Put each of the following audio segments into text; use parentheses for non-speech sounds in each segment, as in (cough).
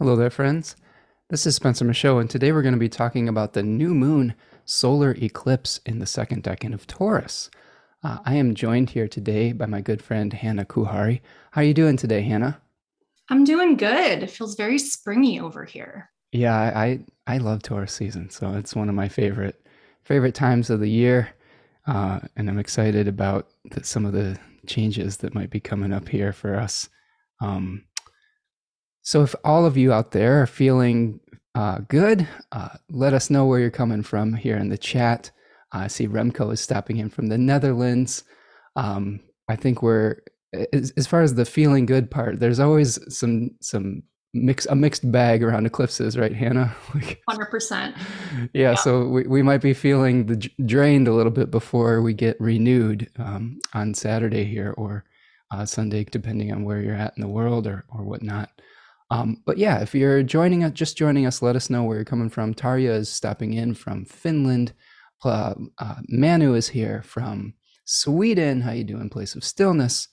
Hello there, friends. This is Spencer Michaud, and today we're going to be talking about the new moon solar eclipse in the second decan of Taurus. Uh, I am joined here today by my good friend Hannah Kuhari. How are you doing today, Hannah? I'm doing good. It feels very springy over here. Yeah, I, I, I love Taurus season, so it's one of my favorite favorite times of the year, uh, and I'm excited about the, some of the changes that might be coming up here for us. Um, so, if all of you out there are feeling uh, good, uh, let us know where you're coming from here in the chat. I see Remco is stopping in from the Netherlands. Um, I think we're as, as, far as the feeling good part. There's always some some mix a mixed bag around eclipses, right, Hannah? (laughs) Hundred percent. Yeah, so we, we might be feeling the drained a little bit before we get renewed um, on Saturday here or uh, Sunday, depending on where you're at in the world or or whatnot. Um, but yeah, if you're joining us, just joining us, let us know where you're coming from. Tarja is stopping in from Finland. Uh, uh, Manu is here from Sweden. How you doing? Place of stillness.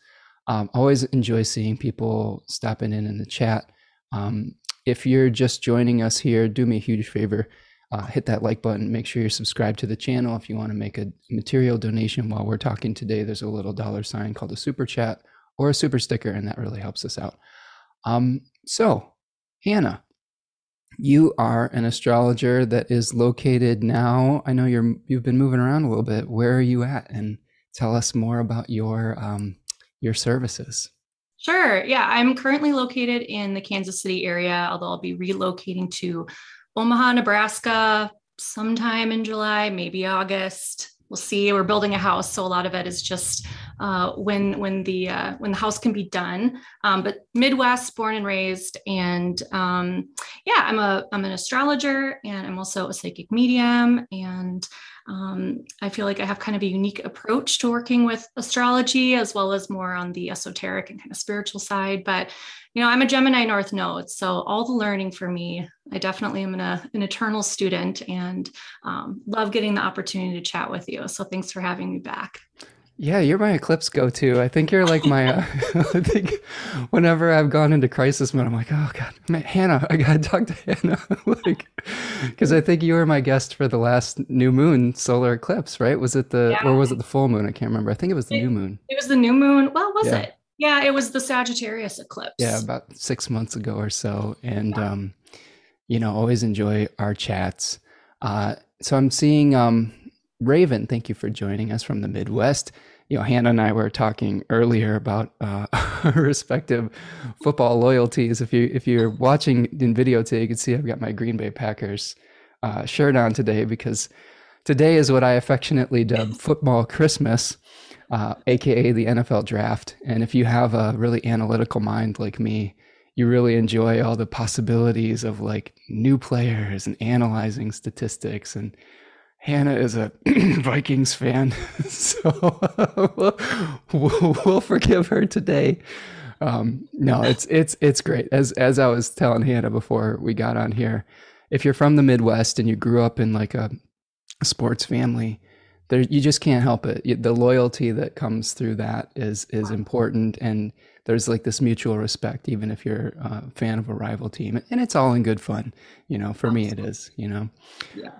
Um, always enjoy seeing people stopping in in the chat. Um, if you're just joining us here, do me a huge favor. Uh, hit that like button. Make sure you're subscribed to the channel. If you want to make a material donation while we're talking today, there's a little dollar sign called a super chat or a super sticker, and that really helps us out. Um, so, Hannah, you are an astrologer that is located now. I know you're you've been moving around a little bit. Where are you at? And tell us more about your um, your services. Sure. Yeah, I'm currently located in the Kansas City area, although I'll be relocating to Omaha, Nebraska sometime in July, maybe August we'll see we're building a house so a lot of it is just uh, when when the uh, when the house can be done um, but midwest born and raised and um, yeah i'm a i'm an astrologer and i'm also a psychic medium and um, I feel like I have kind of a unique approach to working with astrology as well as more on the esoteric and kind of spiritual side. But, you know, I'm a Gemini North Node. So all the learning for me, I definitely am an, a, an eternal student and um, love getting the opportunity to chat with you. So thanks for having me back. Yeah, you're my eclipse go-to. I think you're like my. Uh, (laughs) I think whenever I've gone into crisis mode, I'm like, oh god, man, Hannah, I gotta talk to Hannah, (laughs) like, because I think you were my guest for the last new moon solar eclipse, right? Was it the yeah. or was it the full moon? I can't remember. I think it was the it, new moon. It was the new moon. Well, was yeah. it? Yeah, it was the Sagittarius eclipse. Yeah, about six months ago or so, and yeah. um, you know, always enjoy our chats. Uh, so I'm seeing um Raven, thank you for joining us from the Midwest. You know, Hannah and I were talking earlier about uh, (laughs) our respective football loyalties. If you if you're watching in video today, you can see I've got my Green Bay Packers uh, shirt on today because today is what I affectionately dub (laughs) football Christmas, uh, aka the NFL draft. And if you have a really analytical mind like me, you really enjoy all the possibilities of like new players and analyzing statistics and Hannah is a (clears throat) Vikings fan, (laughs) so (laughs) we'll, we'll, forgive her today. Um, no, it's it's it's great. As as I was telling Hannah before we got on here, if you're from the Midwest and you grew up in like a sports family, there you just can't help it. The loyalty that comes through that is is important, and there's like this mutual respect, even if you're a fan of a rival team, and it's all in good fun. You know, for me, it is. You know. Yeah.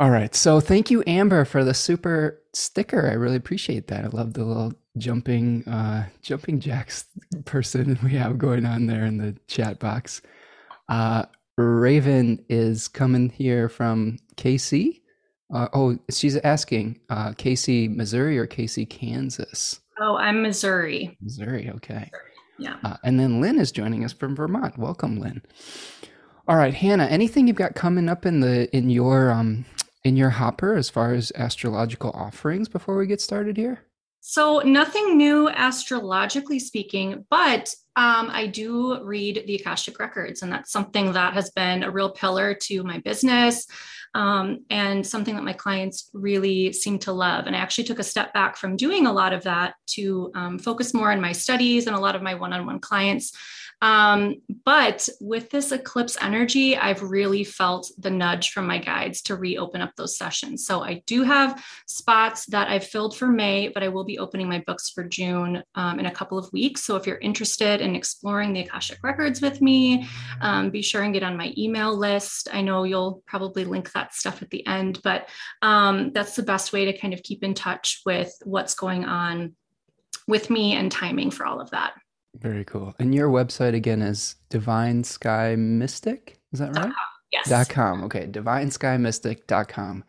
All right. So thank you, Amber, for the super sticker. I really appreciate that. I love the little jumping uh jumping jacks person (laughs) we have going on there in the chat box. Uh Raven is coming here from KC. Uh, oh, she's asking uh KC, Missouri or Casey, Kansas? Oh, I'm Missouri. Missouri, okay. Yeah. Uh, and then Lynn is joining us from Vermont. Welcome, Lynn. All right, Hannah, anything you've got coming up in the in your um in your hopper as far as astrological offerings before we get started here? So, nothing new astrologically speaking, but um, I do read the Akashic Records, and that's something that has been a real pillar to my business um, and something that my clients really seem to love. And I actually took a step back from doing a lot of that to um, focus more on my studies and a lot of my one on one clients Um, but with this eclipse energy, I've really felt the nudge from my guides to reopen up those sessions. So I do have spots that I've filled for May, but I will be opening my books for June um, in a couple of weeks. So if you're interested in exploring the Akashic Records with me, um, be sure and get on my email list. I know you'll probably link that stuff at the end, but um, that's the best way to kind of keep in touch with what's going on with me and timing for all of that. Very cool. And your website again is Divine Sky Mystic. Is that right? Yes. Dot com. Okay. DivineSkyMystic.com.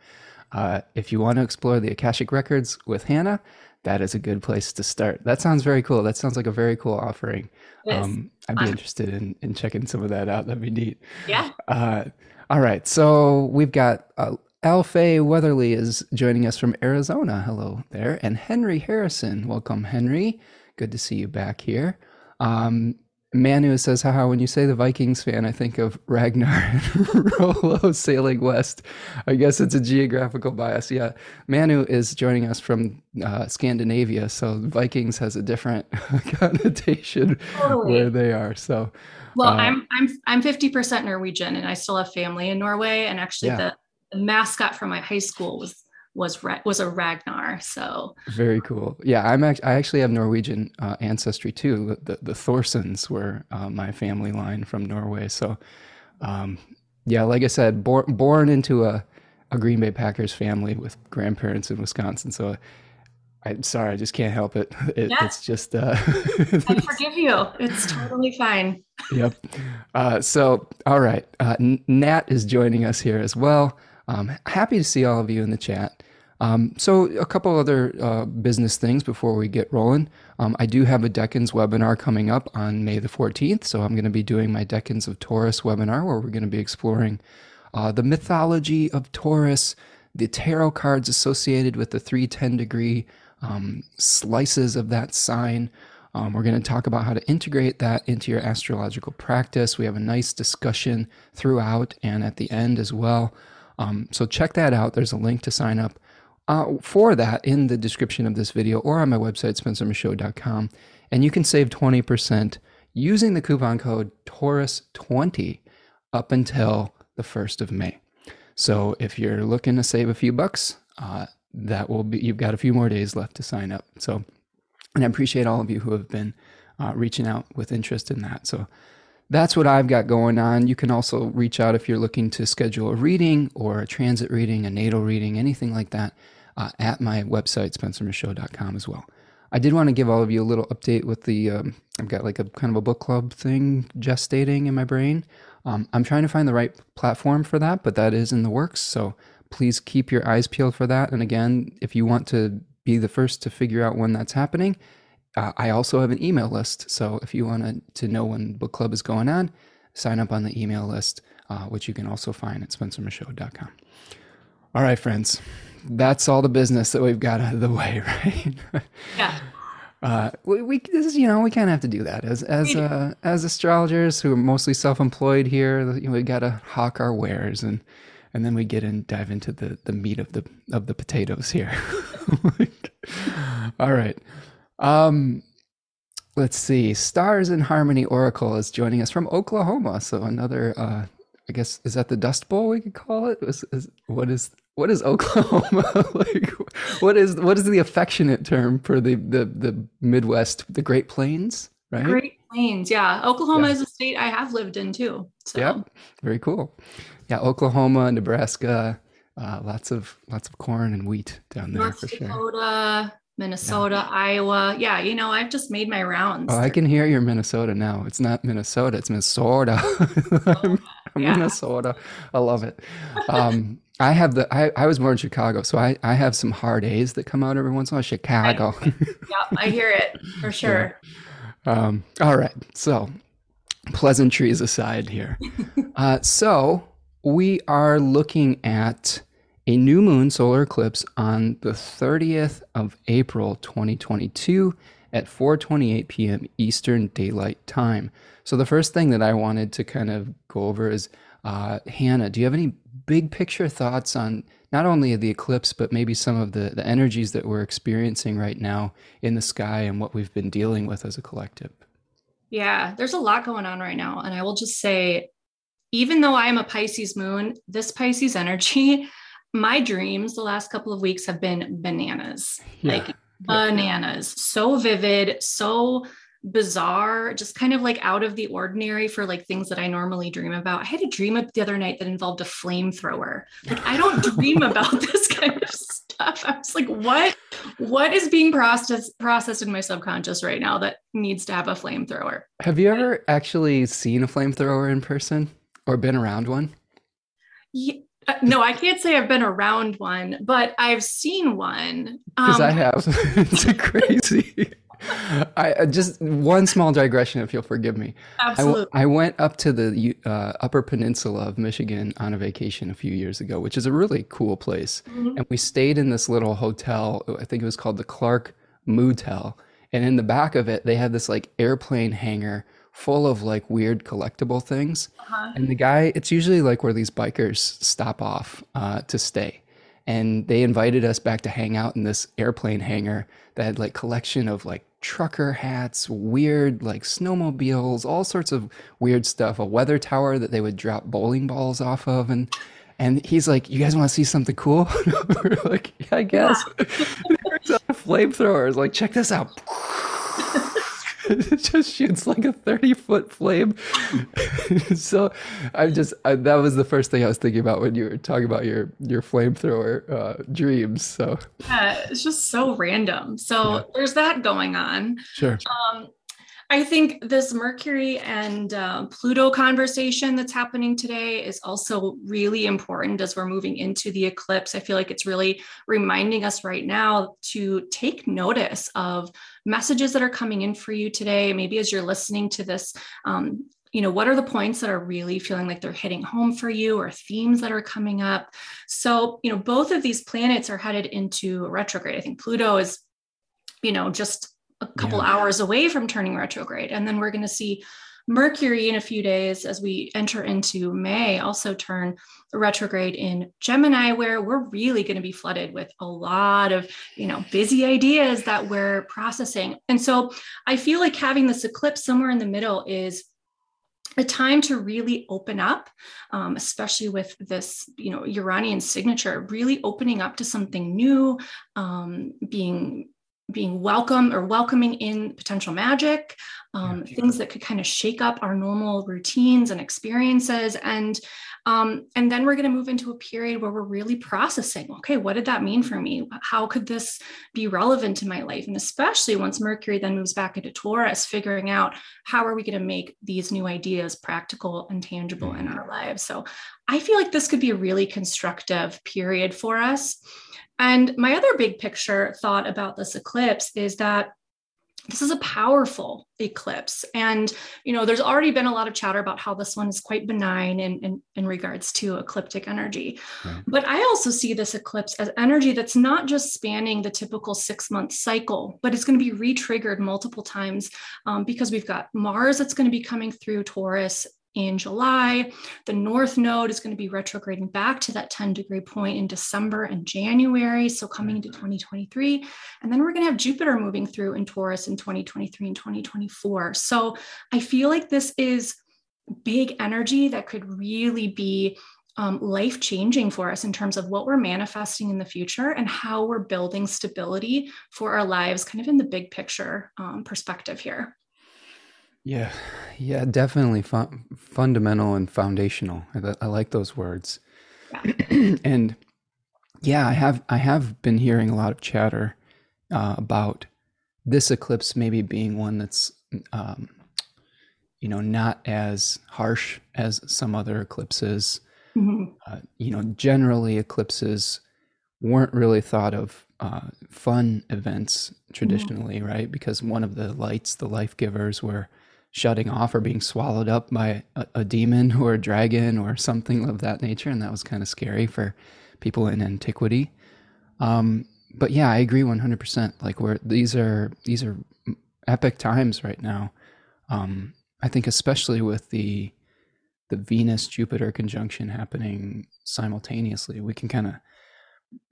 Uh, if you want to explore the Akashic Records with Hannah, that is a good place to start. That sounds very cool. That sounds like a very cool offering. Um, I'd be interested in, in checking some of that out. That'd be neat. Yeah. Uh, all right. So we've got uh, Alfay Weatherly is joining us from Arizona. Hello there. And Henry Harrison. Welcome, Henry. Good to see you back here. Um, Manu says, haha, when you say the Vikings fan, I think of Ragnar (laughs) and Rollo sailing west. I guess it's a geographical bias. Yeah. Manu is joining us from uh, Scandinavia. So Vikings has a different (laughs) connotation totally. where they are. So, well, uh, I'm, I'm, I'm 50% Norwegian and I still have family in Norway. And actually yeah. the, the mascot for my high school was was was a Ragnar. So very cool. Yeah, I'm act- I actually have Norwegian uh, ancestry too. The the Thorsons were uh, my family line from Norway. So um, yeah, like I said, born born into a a Green Bay Packers family with grandparents in Wisconsin. So I'm sorry, I just can't help it. (laughs) it yeah. It's just. Uh, I (laughs) forgive you. It's totally fine. yep. Uh, so, all right. Uh, Nat is joining us here as well. Um, happy to see all of you in the chat. Um, so, a couple other uh, business things before we get rolling. Um, I do have a Decans webinar coming up on May the 14th. So, I'm going to be doing my Decans of Taurus webinar where we're going to be exploring uh, the mythology of Taurus, the tarot cards associated with the 310 degree um, slices of that sign. Um, we're going to talk about how to integrate that into your astrological practice. We have a nice discussion throughout and at the end as well. Um, so check that out. There's a link to sign up uh, for that in the description of this video or on my website, spencermichaud.com. And you can save 20% using the coupon code Taurus20 up until the 1st of May. So if you're looking to save a few bucks, uh, that will be, you've got a few more days left to sign up. So, and I appreciate all of you who have been uh, reaching out with interest in that. So that's what I've got going on. You can also reach out if you're looking to schedule a reading or a transit reading, a natal reading, anything like that uh, at my website, spencermichaud.com as well. I did want to give all of you a little update with the, um, I've got like a kind of a book club thing gestating in my brain. Um, I'm trying to find the right platform for that, but that is in the works. So please keep your eyes peeled for that. And again, if you want to be the first to figure out when that's happening, uh, I also have an email list. So if you want to know when book club is going on, sign up on the email list, uh, which you can also find at spencermichaud.com. All right, friends, that's all the business that we've got out of the way, (laughs) right? Yeah. Uh, we, we this is you know we kind of have to do that as as uh, as astrologers who are mostly self-employed here. You know, we got to hawk our wares and and then we get and dive into the the meat of the of the potatoes here. (laughs) all right. Um, let's see. Stars in Harmony Oracle is joining us from Oklahoma. So another, uh, I guess, is that the Dust Bowl we could call it? Is, is, what is what is (laughs) Oklahoma like? What is what is the affectionate term for the the the Midwest, the Great Plains? Right. Great Plains, yeah. Oklahoma yeah. is a state I have lived in too. So. Yeah, very cool. Yeah, Oklahoma, Nebraska, uh, lots of lots of corn and wheat down there North for Dakota, sure. Minnesota, yeah. Iowa. Yeah, you know, I've just made my rounds. Oh, I can hear your Minnesota now. It's not Minnesota, it's Minnesota. (laughs) I'm, yeah. Minnesota. I love it. Um, I have the I, I was born in Chicago, so I, I have some hard A's that come out every once in a while. Chicago. yeah, I hear it for (laughs) sure. Yeah. Um, all right. So pleasantries aside here. (laughs) uh, so we are looking at a new moon solar eclipse on the 30th of April 2022 at 4:28 p.m. Eastern Daylight Time. So the first thing that I wanted to kind of go over is uh, Hannah, do you have any big picture thoughts on not only the eclipse but maybe some of the, the energies that we're experiencing right now in the sky and what we've been dealing with as a collective? Yeah, there's a lot going on right now. And I will just say, even though I am a Pisces moon, this Pisces energy, my dreams the last couple of weeks have been bananas. Yeah. Like bananas. So vivid, so bizarre, just kind of like out of the ordinary for like things that I normally dream about. I had a dream the other night that involved a flamethrower. Like I don't dream (laughs) about this kind of stuff. I was like, what what is being processed processed in my subconscious right now that needs to have a flamethrower? Have you ever actually seen a flamethrower in person or been around one? Yeah, no, I can't say I've been around one, but I've seen one. Because um, I have. (laughs) it's crazy. I just one small digression, if you'll forgive me. Absolutely. I, I went up to the uh, Upper Peninsula of Michigan on a vacation a few years ago, which is a really cool place. Mm-hmm. And we stayed in this little hotel. I think it was called the Clark Motel. And in the back of it, they had this like airplane hangar full of like weird collectible things. Uh-huh. And the guy, it's usually like where these bikers stop off uh, to stay and they invited us back to hang out in this airplane hangar that had like collection of like trucker hats, weird like snowmobiles, all sorts of weird stuff, a weather tower that they would drop bowling balls off of and and he's like, "You guys want to see something cool?" (laughs) We're like, "Yeah, I guess." Yeah. (laughs) flamethrowers. Like, check this out. (laughs) it just shoots like a 30 foot flame. (laughs) so I just, I, that was the first thing I was thinking about when you were talking about your, your flamethrower uh, dreams. So yeah, it's just so random. So yeah. there's that going on. Sure. Um, I think this Mercury and uh, Pluto conversation that's happening today is also really important as we're moving into the eclipse. I feel like it's really reminding us right now to take notice of messages that are coming in for you today. Maybe as you're listening to this, um, you know what are the points that are really feeling like they're hitting home for you or themes that are coming up so you know both of these planets are headed into retrograde i think pluto is you know just a couple yeah. hours away from turning retrograde. And then we're going to see Mercury in a few days as we enter into May also turn retrograde in Gemini, where we're really going to be flooded with a lot of, you know, busy ideas that we're processing. And so I feel like having this eclipse somewhere in the middle is a time to really open up, um, especially with this, you know, Uranian signature, really opening up to something new, um, being being welcome or welcoming in potential magic, um, yeah. things that could kind of shake up our normal routines and experiences. And um, and then we're going to move into a period where we're really processing okay, what did that mean for me? How could this be relevant to my life? And especially once Mercury then moves back into Taurus, figuring out how are we going to make these new ideas practical and tangible mm-hmm. in our lives. So I feel like this could be a really constructive period for us. And my other big picture thought about this eclipse is that this is a powerful eclipse and you know there's already been a lot of chatter about how this one is quite benign in, in, in regards to ecliptic energy right. but i also see this eclipse as energy that's not just spanning the typical six month cycle but it's going to be re-triggered multiple times um, because we've got mars that's going to be coming through taurus in July. The North Node is going to be retrograding back to that 10 degree point in December and January. So coming into 2023. And then we're going to have Jupiter moving through in Taurus in 2023 and 2024. So I feel like this is big energy that could really be um, life changing for us in terms of what we're manifesting in the future and how we're building stability for our lives, kind of in the big picture um, perspective here. Yeah, yeah, definitely fun, fundamental and foundational. I, I like those words. Yeah. and yeah, I have I have been hearing a lot of chatter uh, about this eclipse maybe being one that's um, you know not as harsh as some other eclipses. Mm-hmm. Uh, you know, generally eclipses weren't really thought of uh, fun events mm-hmm. traditionally, mm-hmm. right? Because one of the lights, the life givers, were shutting off or being swallowed up by a, a, demon (laughs) or a dragon or something of that nature, and that was kind of scary for people in antiquity. Um, but yeah, I agree one hundred percent. Like where these are these are epic times right now. Um, I think especially with the the Venus Jupiter conjunction happening simultaneously, we can kind of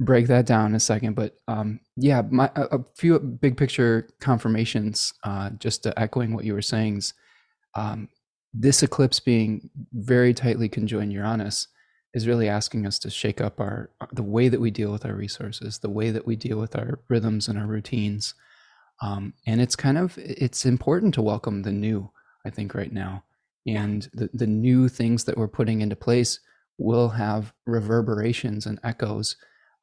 break that down in a second. But um, yeah, my a, a, few big picture confirmations. Uh, just echoing what you were saying. Is um, this eclipse being very tightly conjoined Uranus is really asking us to shake up our the way that we deal with our resources, the way that we deal with our rhythms and our routines. Um, and it's kind of it's important to welcome the new, I think, right now. And the, the new things that we're putting into place will have reverberations and echoes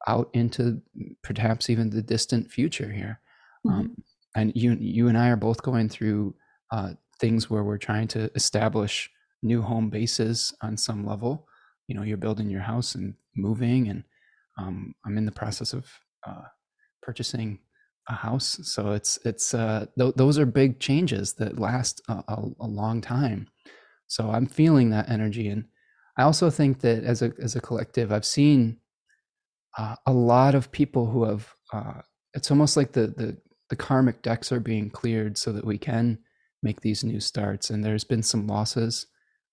out into perhaps even the distant future here. Mm-hmm. Um, and you you and I are both going through uh, things where we're trying to establish new home bases on some level. You know, you're building your house and moving, and um, I'm in the process of uh, purchasing a house. So it's it's uh, th- those are big changes that last a, a, a long time. So I'm feeling that energy, and I also think that as a as a collective, I've seen uh, a lot of people who have. Uh, it's almost like the the the karmic decks are being cleared so that we can make these new starts. And there's been some losses.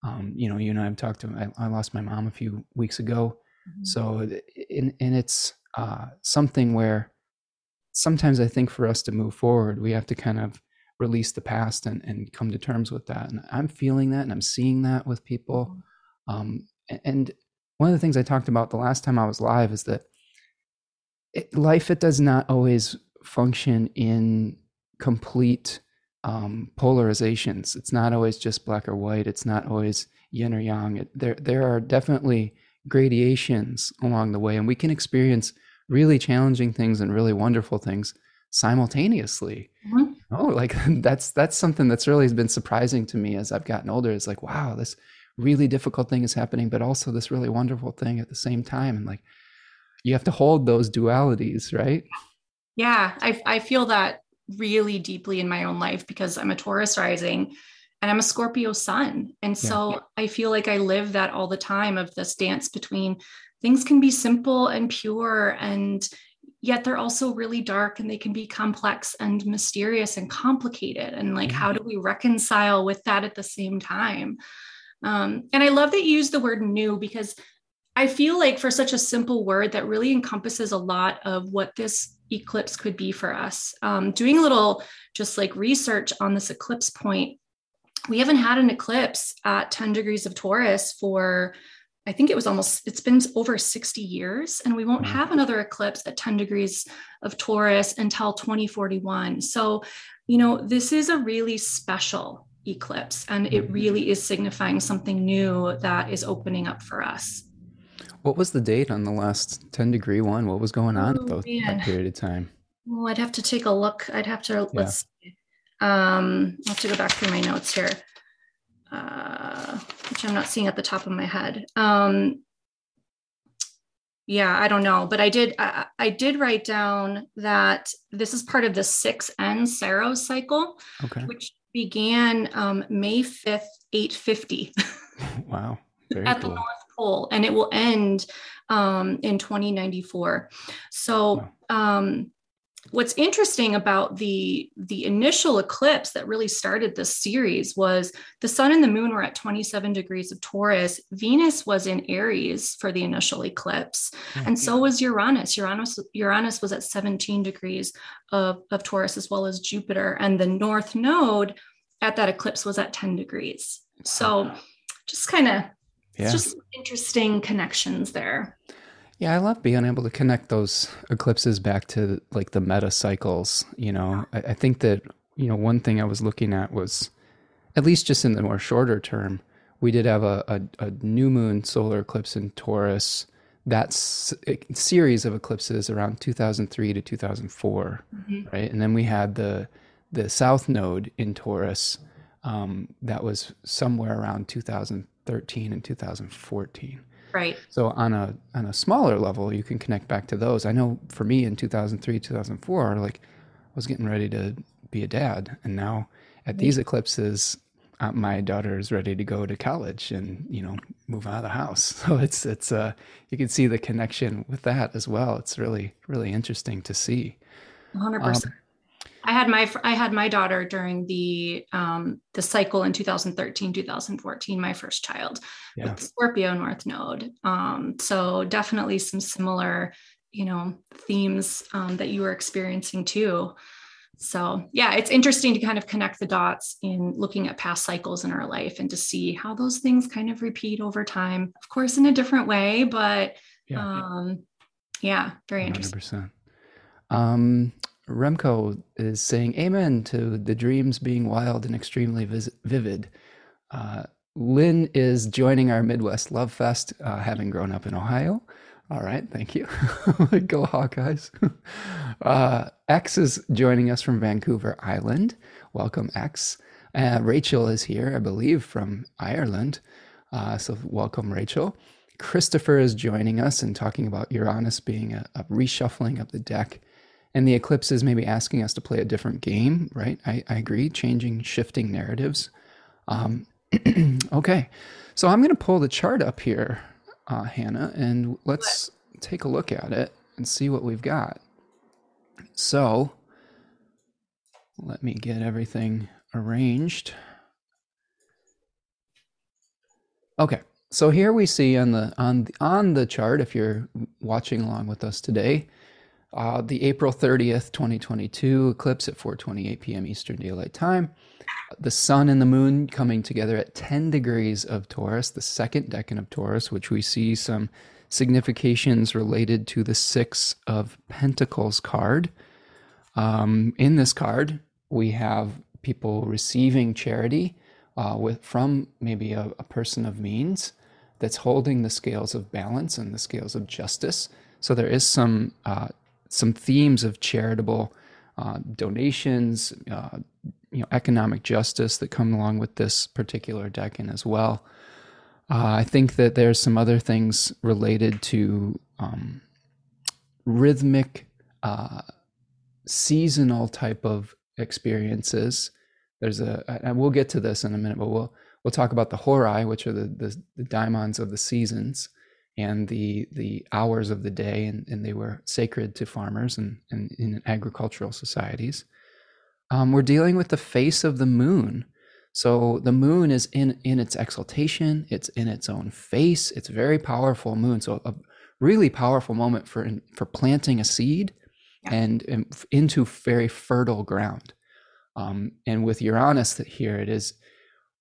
Um, you know, you and I have talked to. I, I lost my mom a few weeks ago, mm-hmm. so and, and it's uh, something where sometimes I think for us to move forward, we have to kind of release the past and, and come to terms with that. And I'm feeling that, and I'm seeing that with people. Mm-hmm. Um, and one of the things I talked about the last time I was live is that it, life it does not always function in complete um, polarizations. It's not always just black or white. It's not always yin or yang. It, there, there are definitely gradations along the way, and we can experience really challenging things and really wonderful things simultaneously. Mm-hmm. Oh, like (laughs) that's that's something that's really been surprising to me as I've gotten older. It's like, wow, this really difficult thing is happening, but also this really wonderful thing at the same time. And like, you have to hold those dualities, right? Yeah, I I feel that really deeply in my own life because I'm a Taurus rising and I'm a Scorpio sun. And so yeah. I feel like I live that all the time of this dance between things can be simple and pure and yet they're also really dark and they can be complex and mysterious and complicated and like mm-hmm. how do we reconcile with that at the same time um, and i love that you use the word new because i feel like for such a simple word that really encompasses a lot of what this eclipse could be for us. Um, doing a little just like research on this eclipse point, we haven't had an eclipse at 10 degrees of Taurus for, I think it was almost, it's been over 60 years, and we won't have another eclipse at 10 degrees of Taurus until 2041. So, you know, this is a really special eclipse, and it mm-hmm. really is signifying something new that is opening up for us. What was the date on the last 10 degree one? What was going on oh, that period of time? Well, I'd have to take a look. I'd have to, yeah. let's see. Um, I'll have to go back through my notes here, uh, which I'm not seeing at the top of my head. Um, yeah, I don't know, but I did. I, I, did write down that this is part of the six N Saros cycle, okay. which began um, May fifth, eight fifty. (laughs) wow! Very at cool. the North Pole, and it will end um, in 2094. So, um, what's interesting about the the initial eclipse that really started this series was the sun and the moon were at 27 degrees of taurus venus was in aries for the initial eclipse mm-hmm. and so was uranus uranus uranus was at 17 degrees of, of taurus as well as jupiter and the north node at that eclipse was at 10 degrees so just kind of yeah. It's just interesting connections there. Yeah, I love being able to connect those eclipses back to like the meta cycles. You know, I, I think that, you know, one thing I was looking at was, at least just in the more shorter term, we did have a, a, a new moon solar eclipse in Taurus. That series of eclipses around 2003 to 2004, mm-hmm. right? And then we had the the south node in Taurus um, that was somewhere around 2013 and 2014. Right. So on a on a smaller level, you can connect back to those. I know for me in 2003, 2004, like I was getting ready to be a dad, and now at right. these eclipses, uh, my daughter is ready to go to college and you know move out of the house. (laughs) So it's it's uh you can see the connection with that as well. It's really really interesting to see. 100. Um, percent I had my I had my daughter during the um, the cycle in 2013 2014 my first child yeah. with Scorpio North Node. Um, so definitely some similar you know themes um, that you were experiencing too. So, yeah, it's interesting to kind of connect the dots in looking at past cycles in our life and to see how those things kind of repeat over time. Of course, in a different way, but yeah, um, yeah very 100%. interesting. Um, Remco is saying amen to the dreams being wild and extremely vis- vivid. Uh, Lynn is joining our Midwest Love Fest, uh, having grown up in Ohio. All right, thank you. (laughs) Go Hawkeyes. (laughs) Uh, X is joining us from Vancouver Island. Welcome, X. Uh, Rachel is here, I believe, from Ireland. Uh, so welcome, Rachel. Christopher is joining us and talking about Uranus being a, a, reshuffling of the deck. And the eclipse is maybe asking us to play a different game, right? I, I agree, changing, shifting narratives. Um, (clears throat) okay, so I'm going to pull the chart up here, uh, Hannah, and let's what? take a look at it and see what we've got. So let me get everything arranged. Okay, so here we see on the on the, on the chart, if you're watching along with us today, uh, the April 30th, 2022 eclipse at 4:28 p.m. Eastern Daylight Time. The sun and the moon coming together at 10 degrees of Taurus, the second decan of Taurus, which we see some significations related to the Six of Pentacles card. Um, in this card, we have people receiving charity uh, with from maybe a, a person of means that's holding the scales of balance and the scales of justice. So there is some uh, some themes of charitable uh, donations, uh, you know, economic justice that come along with this particular decan as well. Uh, I think that there's some other things related to um, rhythmic, uh, seasonal type of experiences. There's a, and we'll get to this in a minute, but we'll we'll talk about the horai, which are the, the, the of the seasons and the the hours of the day, and, and they were sacred to farmers and, and in agricultural societies. Um, we're dealing with the face of the moon. So the moon is in in its exaltation. It's in its own face. It's a very powerful moon. So a really powerful moment for for planting a seed yeah. and, and, into very fertile ground. Um, and with Uranus here, it is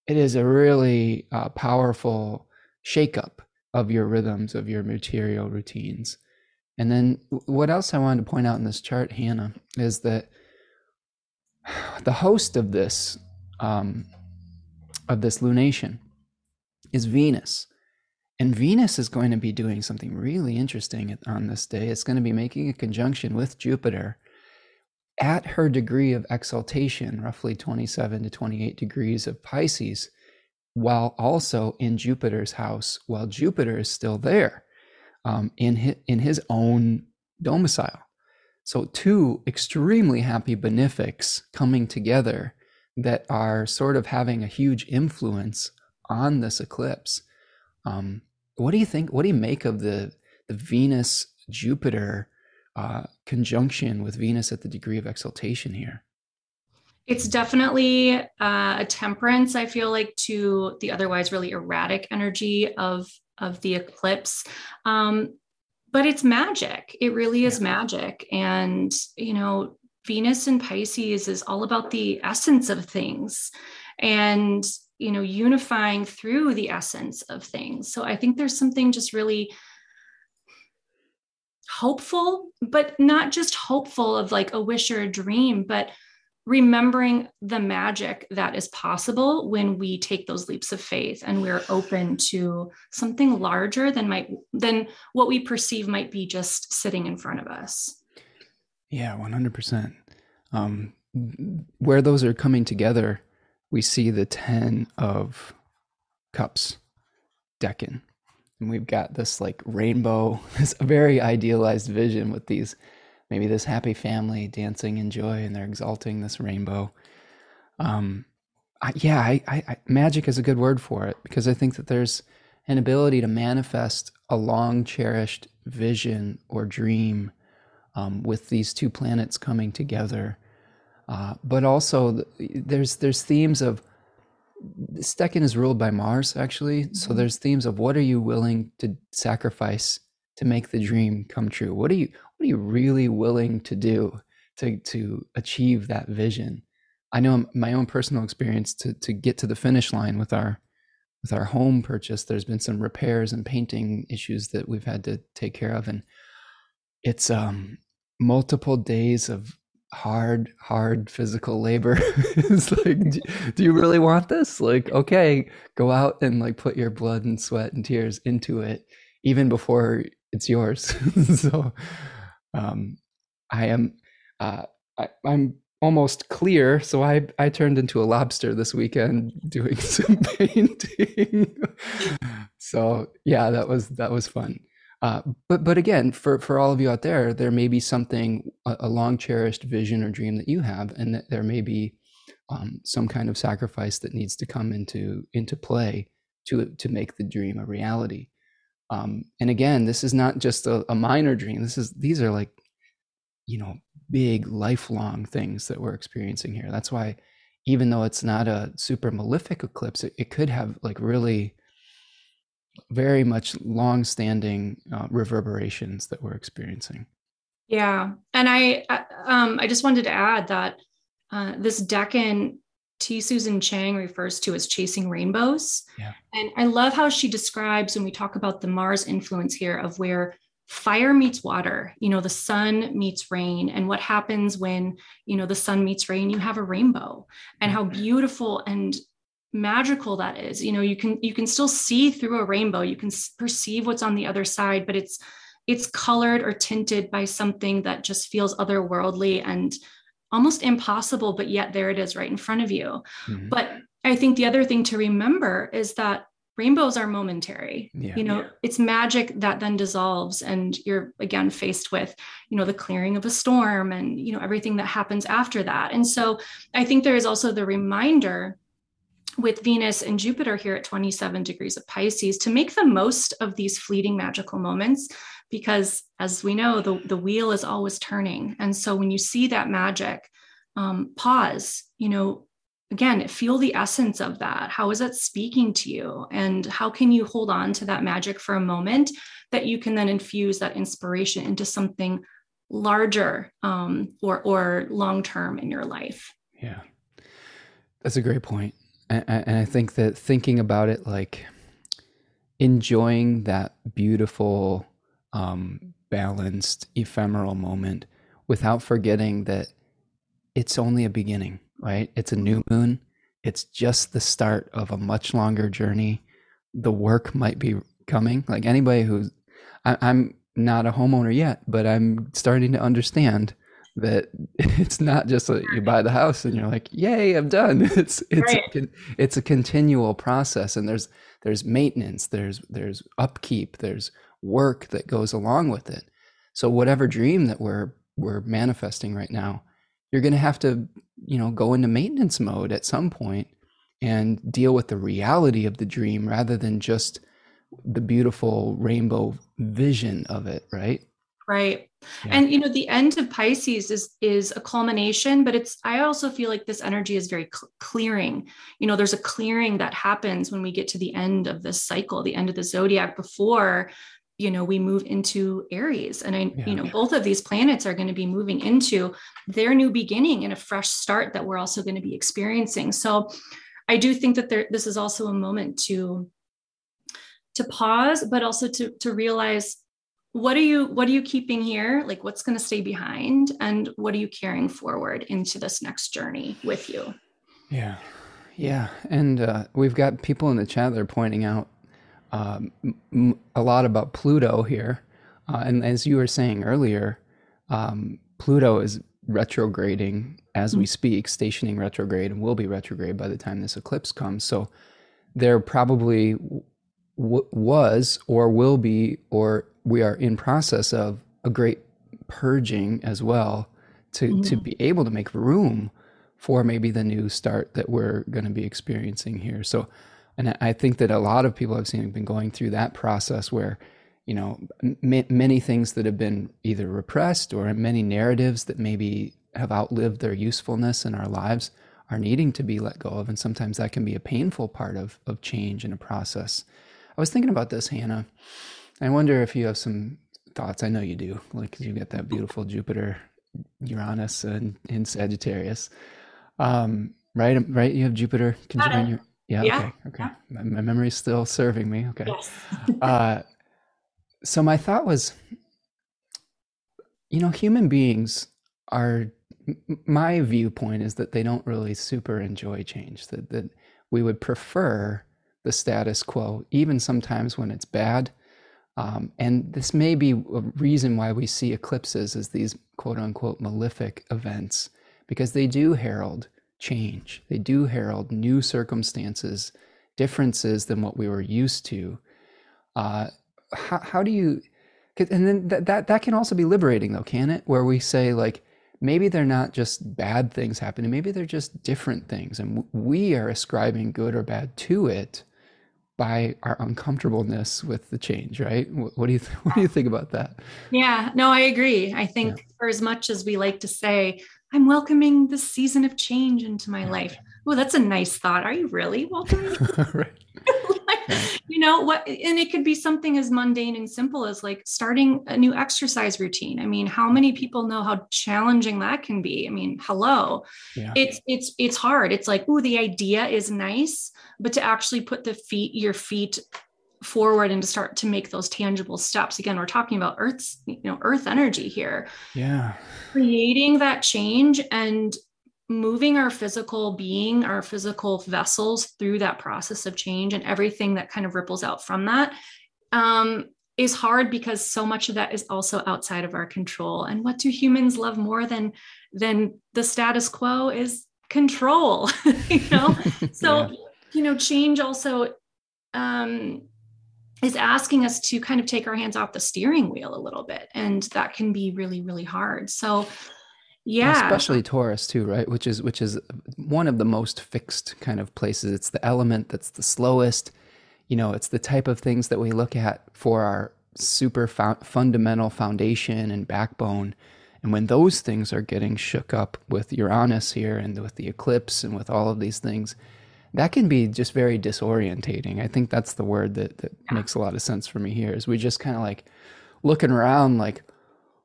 it is a really uh, powerful shakeup of your rhythms, of your material routines. And then what else I wanted to point out in this chart, Hannah, is that (sighs) the host of this um, of this lunation is Venus. And Venus is going to be doing something really interesting on this day. It's going to be making a conjunction with Jupiter at her degree of exaltation, roughly 27 to 28 degrees of Pisces, while also in Jupiter's house, while Jupiter is still there um, in, his, in his own domicile. So, two extremely happy benefics coming together that are sort of having a huge influence on this eclipse. Um, what do you think? What do you make of the, the Venus Jupiter uh, conjunction with Venus at the degree of exaltation here? It's definitely uh, a temperance, I feel like, to the otherwise really erratic energy of, of the eclipse. Um, but it's magic. It really is yeah. magic. And, you know, Venus in Pisces is all about the essence of things and, you know, unifying through the essence of things. So I think there's something just really hopeful, but not just hopeful of like a wish or a dream, but remembering the magic that is possible when we take those leaps of faith and we're open to something larger than might than what we perceive might be just sitting in front of us. Yeah 100% um, where those are coming together we see the 10 of cups decan and we've got this like rainbow (laughs) this very idealized vision with these maybe this happy family dancing in joy and they're exalting this rainbow. Um, I, yeah, I, I, magic is a good word for it because I think that there's an ability to manifest a long cherished vision or dream um, with these two planets coming together. Uh, but also, there's there's themes of decan is ruled by Mars actually, mm-hmm. so there's themes of what are you willing to sacrifice to make the dream come true? What are you what are you really willing to do to to achieve that vision. I know my own personal experience to to get to the finish line with our with our home purchase. There's been some repairs and painting issues that we've had to take care of, and it's um multiple days of hard hard physical labor (laughs) it's like do you really want this like okay go out and like put your blood and sweat and tears into it even before it's yours. (laughs) So um i am uh I, i'm almost clear. So i i turned into a lobster this weekend doing (laughs) some painting. (laughs) So yeah that was that was fun. Uh, but but again, for for all of you out there, there may be something a, a long cherished vision or dream that you have, and that there may be um, some kind of sacrifice that needs to come into into play to to make the dream a reality. Um, and again, this is not just a, a minor dream. This is these are like you know big lifelong things that we're experiencing here. That's why even though it's not a super malefic eclipse, it, it could have like really very much long-standing uh, reverberations that we're experiencing. Yeah, and I um, I just wanted to add that uh, this decan T. Susan Chang refers to as chasing rainbows. Yeah. And I love how she describes when we talk about the Mars influence here of where fire meets water, you know, the sun meets rain. And what happens when, you know, the sun meets rain, you have a rainbow and how mm-hmm. beautiful and magical that is you know you can you can still see through a rainbow you can perceive what's on the other side but it's it's colored or tinted by something that just feels otherworldly and almost impossible but yet there it is right in front of you. Mm-hmm. but i think the other thing to remember is that rainbows are momentary. Yeah, you know yeah. it's magic that then dissolves and you're again faced with you know the clearing of a storm and you know everything that happens after that. And so i think there is also the reminder with Venus and Jupiter here at 27 degrees of Pisces to make the most of these fleeting magical moments because as we know the, the wheel is always turning. And so when you see that magic um, pause you know again feel the essence of that. How is that speaking to you? And how can you hold on to that magic for a moment that you can then infuse that inspiration into something larger um, or or long term in your life? Yeah. That's a great point. And, and I think that thinking about it like enjoying that beautiful, um, balanced, ephemeral moment without forgetting that it's only a beginning, right? It's a new moon. It's just the start of a much longer journey. The work might be coming. Like anybody who's, I, I'm not a homeowner yet, but I'm starting to understand that (laughs) it's not just that you buy the house and you're like, "Yay, I'm done." (laughs) It's it's right. a, it's a continual process, and there's there's maintenance, there's there's upkeep, there's work that goes along with it. So whatever dream that we're we're manifesting right now, you're going to have to you know go into maintenance mode at some point and deal with the reality of the dream rather than just the beautiful rainbow vision of it, right? Right. Yeah. And you know, the end of Pisces is is a culmination, but it's I also feel like this energy is very cl- clearing. You know, there's a clearing that happens when we get to the end of this cycle, the end of the zodiac before you know we move into aries. And i yeah. you know both of these planets are going to be moving into their new beginning and a fresh start that we're also going to be experiencing. So i do think that there this is also a moment to to pause but also to to realize what are you what are you keeping here? Like what's going to stay behind? And what are you carrying forward into this next journey with you? Yeah. Yeah. And uh, we've got people in the chat that are pointing out um, m- a lot about pluto here. Uh, and as you were saying earlier um, pluto is retrograding as we speak stationing retrograde and will be retrograde by the time this eclipse comes. So there probably w- was or will be or we are in process of a great purging as well to mm-hmm. to be able to make room for maybe the new start that we're going to be experiencing here. So and i think that a lot of people i've seen have been going through that process where you know m- many things that have been either repressed or many narratives that maybe have outlived their usefulness in our lives are needing to be let go of and sometimes that can be a painful part of of change in a process I was thinking about this, Hannah. I wonder if you have some thoughts. I know you do, like you get that beautiful Jupiter Uranus and in Sagittarius. Um, right, right. You have Jupiter your. Yeah. yeah. Okay. Okay. Yeah. My, my memory's still serving me. Okay. Yes. (laughs) uh, so my thought was, you know, human beings are. My viewpoint is that they don't really super enjoy change. That that we would prefer the status quo, even sometimes when it's bad. Um, and this may be a reason why we see eclipses as these quote unquote malefic events, because they do herald change. They do herald new circumstances, differences than what we were used to. Uh, how, how do you, and then that, that, that can also be liberating though, can it? Where we say, like, maybe they're not just bad things happening, maybe they're just different things. And we are ascribing good or bad to it by our uncomfortableness with the change, right? What, do you th- (laughs) what do you think about that? Yeah, no, I agree. I think yeah. for as much as we like to say, I'm welcoming the season of change into my life. Oh, that's a nice thought. Are you really welcoming? (laughs) right. (laughs) you know what and it could be something as mundane and simple as like starting a new exercise routine i mean how many people know how challenging that can be i mean hello yeah. it's it's it's hard it's like oh the idea is nice but to actually put the feet your feet forward and to start to make those tangible steps again we're talking about earth's you know earth energy here yeah creating that change and moving our physical being, our physical vessels through that process of change and everything that kind of ripples out from that um, is hard because so much of that is also outside of our control. And what do humans love more than than the status quo is control, (laughs) you know? (laughs) so, yeah. you know, change also um, is asking us to kind of take our hands off the steering wheel a little bit. And that can be really, really hard. So yeah especially taurus too right which is which is one of the most fixed kind of places it's the element that's the slowest you know it's the type of things that we look at for our super fo- fundamental foundation and backbone and when those things are getting shook up with uranus here and with the eclipse and with all of these things that can be just very disorientating. I think that's the word that, that makes a lot of sense for me here is we just kind of like looking around like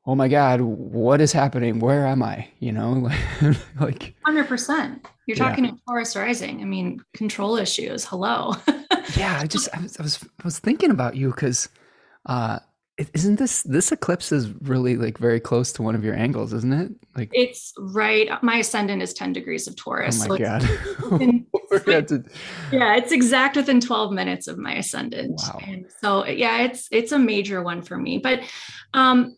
oh my god what is happening? Where am i? You know (laughs) like 100% you're talking yeah. taurus rising. I mean control issues hello. (laughs) Yeah i just I was, I was i was thinking about you because uh isn't this this eclipse is really like very close to one of your angles isn't it like it's right my ascendant is 10 degrees of taurus oh my so god (laughs) (laughs) it's, (laughs) it's, yeah it's exact within 12 minutes of my ascendant wow. And so yeah it's it's a major one for me but um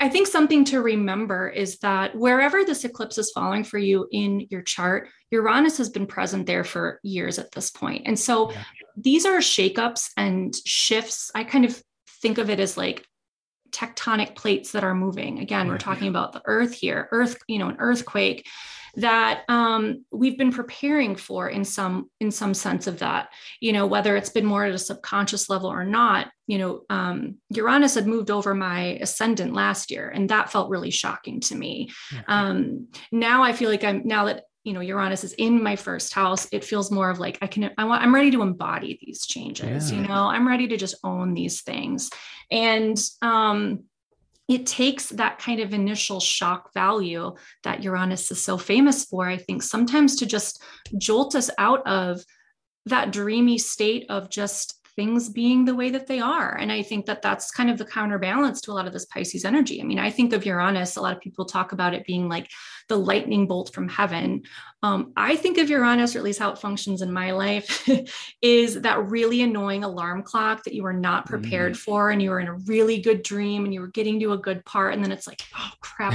I think something to remember is that wherever this eclipse is falling for you in your chart, Uranus has been present there for years at this. And so yeah. these are shakeups and shifts. I kind of think of it as like tectonic plates that are moving. Again, we're talking about the earth here, earth, you know, an earthquake that um, we've been preparing for in some in some sense of that. You know whether it's been more at a subconscious level or not you know um, uranus had moved over my ascendant last year and that felt really shocking to me. Um, now i feel like i'm now that you know uranus is in my first house it feels more of like i can i want i'm ready to embody these changes yeah. you know i'm ready to just own these things and um it takes that kind of initial shock value that Uranus is so famous for, I think, sometimes to just jolt us out of that dreamy state of just things being the way that they are. And I think that that's kind of the counterbalance to a lot of this Pisces energy. I mean, I think of Uranus, a lot of people talk about it being like the lightning bolt from heaven. Um, I think of Uranus, or at least how it functions in my life, (laughs) is that really annoying alarm clock that you were not prepared mm. for and you were in a really good dream and you were getting to a good part. And then it's like, oh, crap.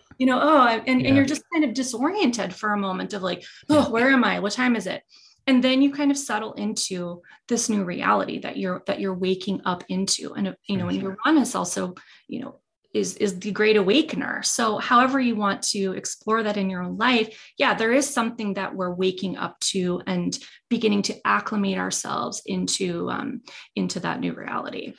(laughs) you know, oh, and, yeah. and you're just kind of disoriented for a moment of like, oh, where am I? What time is it? And then you kind of settle into this new reality that you're that you're waking up into. And you know and uranus also you know is is the great awakener. So however you want to explore that in your own life yeah there is something that we're waking up to and beginning to acclimate ourselves into um, into that new reality.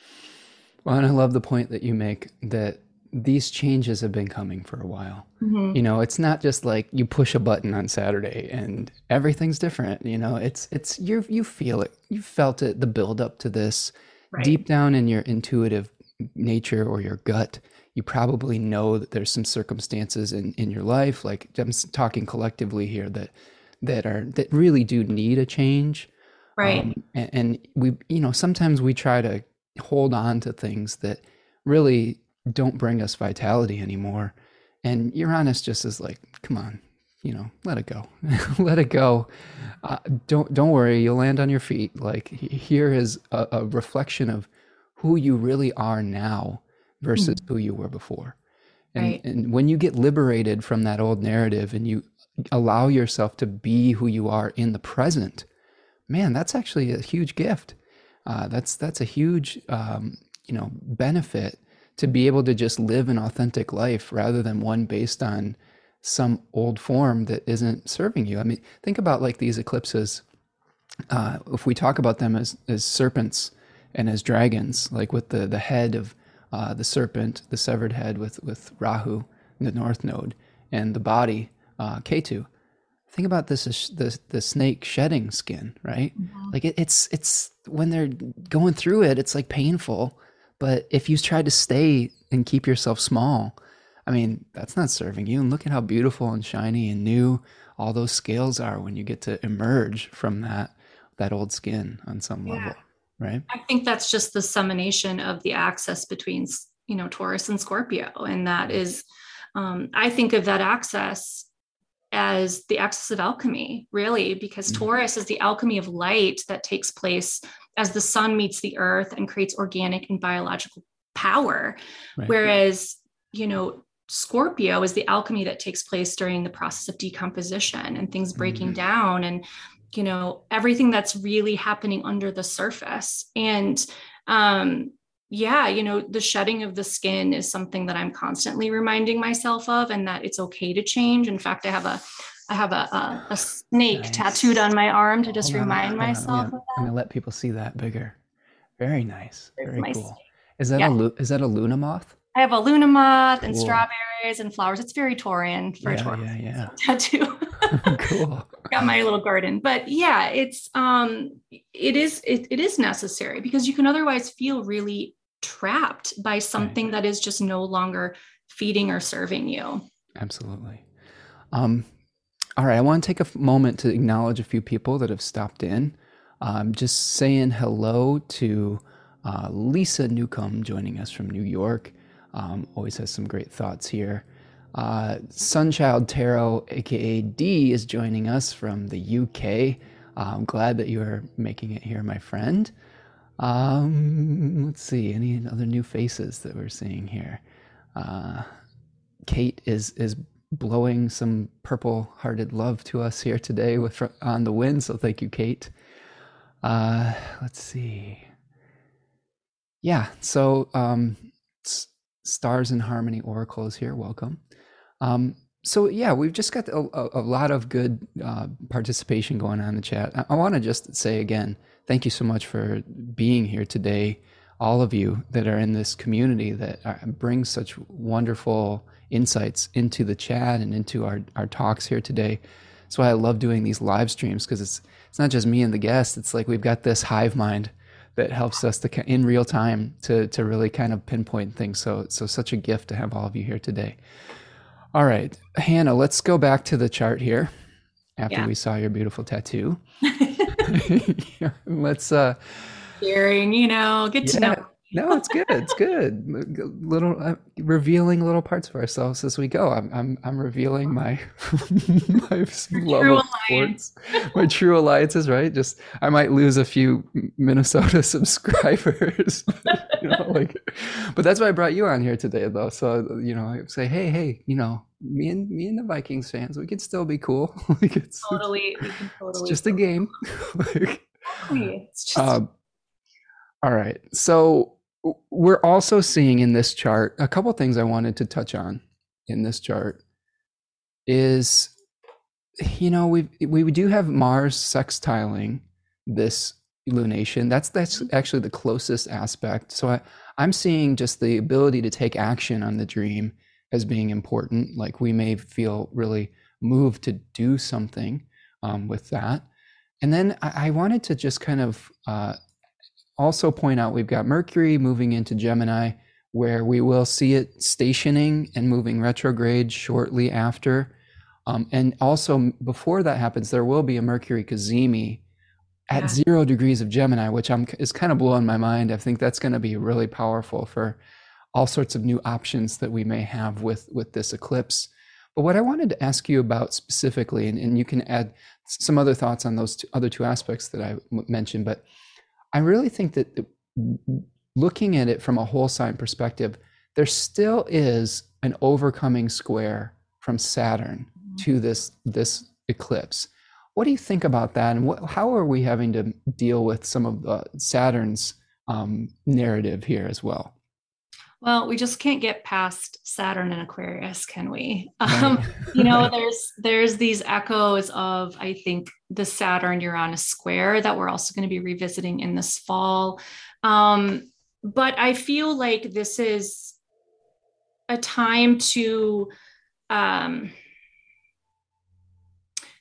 Well and i love the point that you make that these changes have been coming for a while. Mm-hmm. You know, it's not just like you push a button on Saturday and everything's different. You know, it's it's you you feel it, you felt it, the build up to this right. deep down in your intuitive nature or your gut. you probably know that there's some circumstances in, in your life, like I'm talking collectively here that that are that really do need a change. Right. Um, and, and we, you know, sometimes we try to hold on to things that really don't bring us vitality anymore. And Uranus just is like, come on, you know, let it go, (laughs) let it go. Uh, don't don't worry, you'll land on your feet. Like here is a, a reflection of who you really are now versus mm-hmm. who you were before. And, right. and when you get liberated from that old narrative and you allow yourself to be who you are in the present, man, that's actually a huge gift. Uh, that's that's a huge um, you know benefit to be able to just live an authentic life rather than one based on some old form that isn't serving you. I mean, think about like these eclipses. Uh, if we talk about them as as serpents and as dragons, like with the the head of uh, the serpent, the severed head with with Rahu, the north node, and the body, uh, Ketu. Think about this as the the snake shedding skin, right? Mm-hmm. Like it, it's it's when they're going through it, it's like painful. But if you try to stay and keep yourself small, I mean, that's not serving you. And look at how beautiful and shiny and new all those scales are when you get to emerge from that that old skin on some yeah. level, right? I think that's just the summation of the axis between you know Taurus and Scorpio, and that is, um, I think of that axis as the axis of alchemy, really, because mm-hmm. Taurus is the alchemy of light that takes place as the sun meets the earth and creates organic and biological power. Right. Whereas, you know, Scorpio is the alchemy that takes place during the process of decomposition and things breaking mm-hmm. down and, you know, everything that's really happening under the surface. And, um, yeah, you know, the shedding of the skin is something that I'm constantly reminding myself of and that it's okay to change. In fact, I have a I have a a, a snake nice. tattooed on my arm to just remind on, myself I'm gonna, I'm gonna, let people see that bigger. Very nice. Very cool. Snake. Is that yeah. a is that a Luna moth? I have a Luna moth cool. and strawberries and flowers. It's very Taurian for yeah, yeah, yeah. (laughs) tattoo. (laughs) cool. (laughs) Got my little garden. But yeah, it's um it is it, it is necessary because you can otherwise feel really trapped by something right. that is just no longer feeding or serving you. Absolutely. Um, all right, I want to take a moment to acknowledge a few people that have stopped in. Um, just saying hello to uh, Lisa Newcomb joining us from New York. Um, always has some great thoughts here. Uh, Sunchild Tarot, aka D, is joining us from the UK. Uh, I'm glad that you are making it here, my friend. Um, let's see, any other new faces that we're seeing here? Uh, Kate is is blowing some purple hearted love to us here today with on the wind. So thank you, Kate. Uh, let's see. Yeah, so um, Stars in Harmony Oracle is here. Welcome. Um, so yeah, we've just got a, a lot of good uh, participation going on in the chat. I, I want to just say again, thank you so much for being here today. All of you that are in this community that are, bring such wonderful insights into the chat and into our, our talks here today. That's why I love doing these live streams because it's it's not just me and the guest. It's like we've got this hive mind that helps us to in real time to to really kind of pinpoint things. So so such a gift to have all of you here today. All right, Hannah, let's go back to the chart here after yeah. we saw your beautiful tattoo. (laughs) (laughs) let's uh sharing, you know, get yeah. to know no, it's good. It's good. Little uh, revealing little parts of ourselves as we go. I'm I'm I'm revealing my (laughs) my love sports, my true alliances. Right? Just I might lose a few Minnesota (laughs) subscribers, but, (laughs) you know, like. But that's why I brought you on here today, though. So you know, I say, hey, hey, you know, me and me and the Vikings fans, we could still be cool. like it's, totally, totally it's just a game. like, it's just. Uh, all right. So we're also seeing in this chart a couple things I wanted to touch on in this chart is you know we we do have Mars sextiling this lunation. That's that's actually the closest aspect. So I, i'm seeing just the ability to take action on the dream as being important. Like we may feel really moved to do something um, with that. And then I, I, wanted to just kind of uh, also point out we've got Mercury moving into Gemini, where we will see it stationing and moving retrograde shortly after. Um, and also, before that happens, there will be a Mercury cazimi at yeah. zero degrees of Gemini, which I'm is kind of blowing my mind. I think that's going to be really powerful for all sorts of new options that we may have with with this eclipse. But what I wanted to ask you about specifically, and, and you can add some other thoughts on those two, other two aspects that I mentioned, but I really think that looking at it from a whole sign perspective, there still is an overcoming square from Saturn mm-hmm. to this this eclipse. What do you think about that, and what, how are we having to deal with some of the Saturn's um, narrative here as well? Well, we just can't get past Saturn and Aquarius, can we? Um, you know, there's there's these echoes of I think the Saturn Uranus square that we're also going to be revisiting in this fall. Um, but I feel like this is a time to um,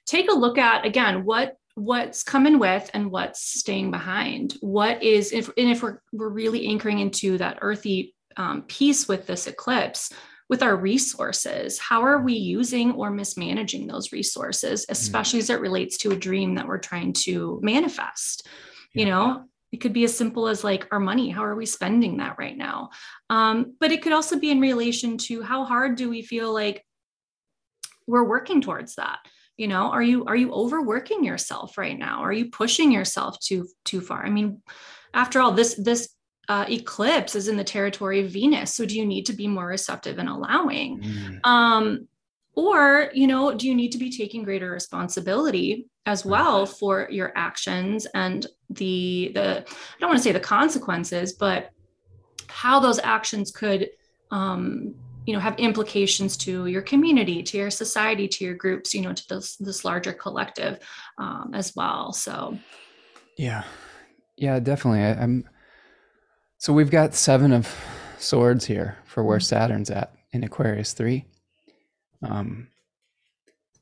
take a look at again what what's coming with and what's staying behind. What is if and if we're we're really anchoring into that earthy um, piece with this eclipse with our resources how are we using or mismanaging those resources mm. especially mm. as it relates to a dream that we're trying to manifest yeah. you know it could be as simple as like our money how are we spending that right now um, but it could also be in relation to how hard do we feel like we're working towards that you know are you are you overworking yourself right now are you pushing yourself too too far i mean after all this this uh, eclipse is in the territory of venus. So do you need to be more receptive and allowing? Mm. um or you know do you need to be taking greater responsibility as well for your actions and the the i don't want to say the consequences but how those actions could um, you know have implications to your community to your society to your groups you know to this this larger collective um, as well. So yeah. Yeah definitely. I, i'm so we've got seven of swords here for where mm-hmm. saturn's at in aquarius 3 um,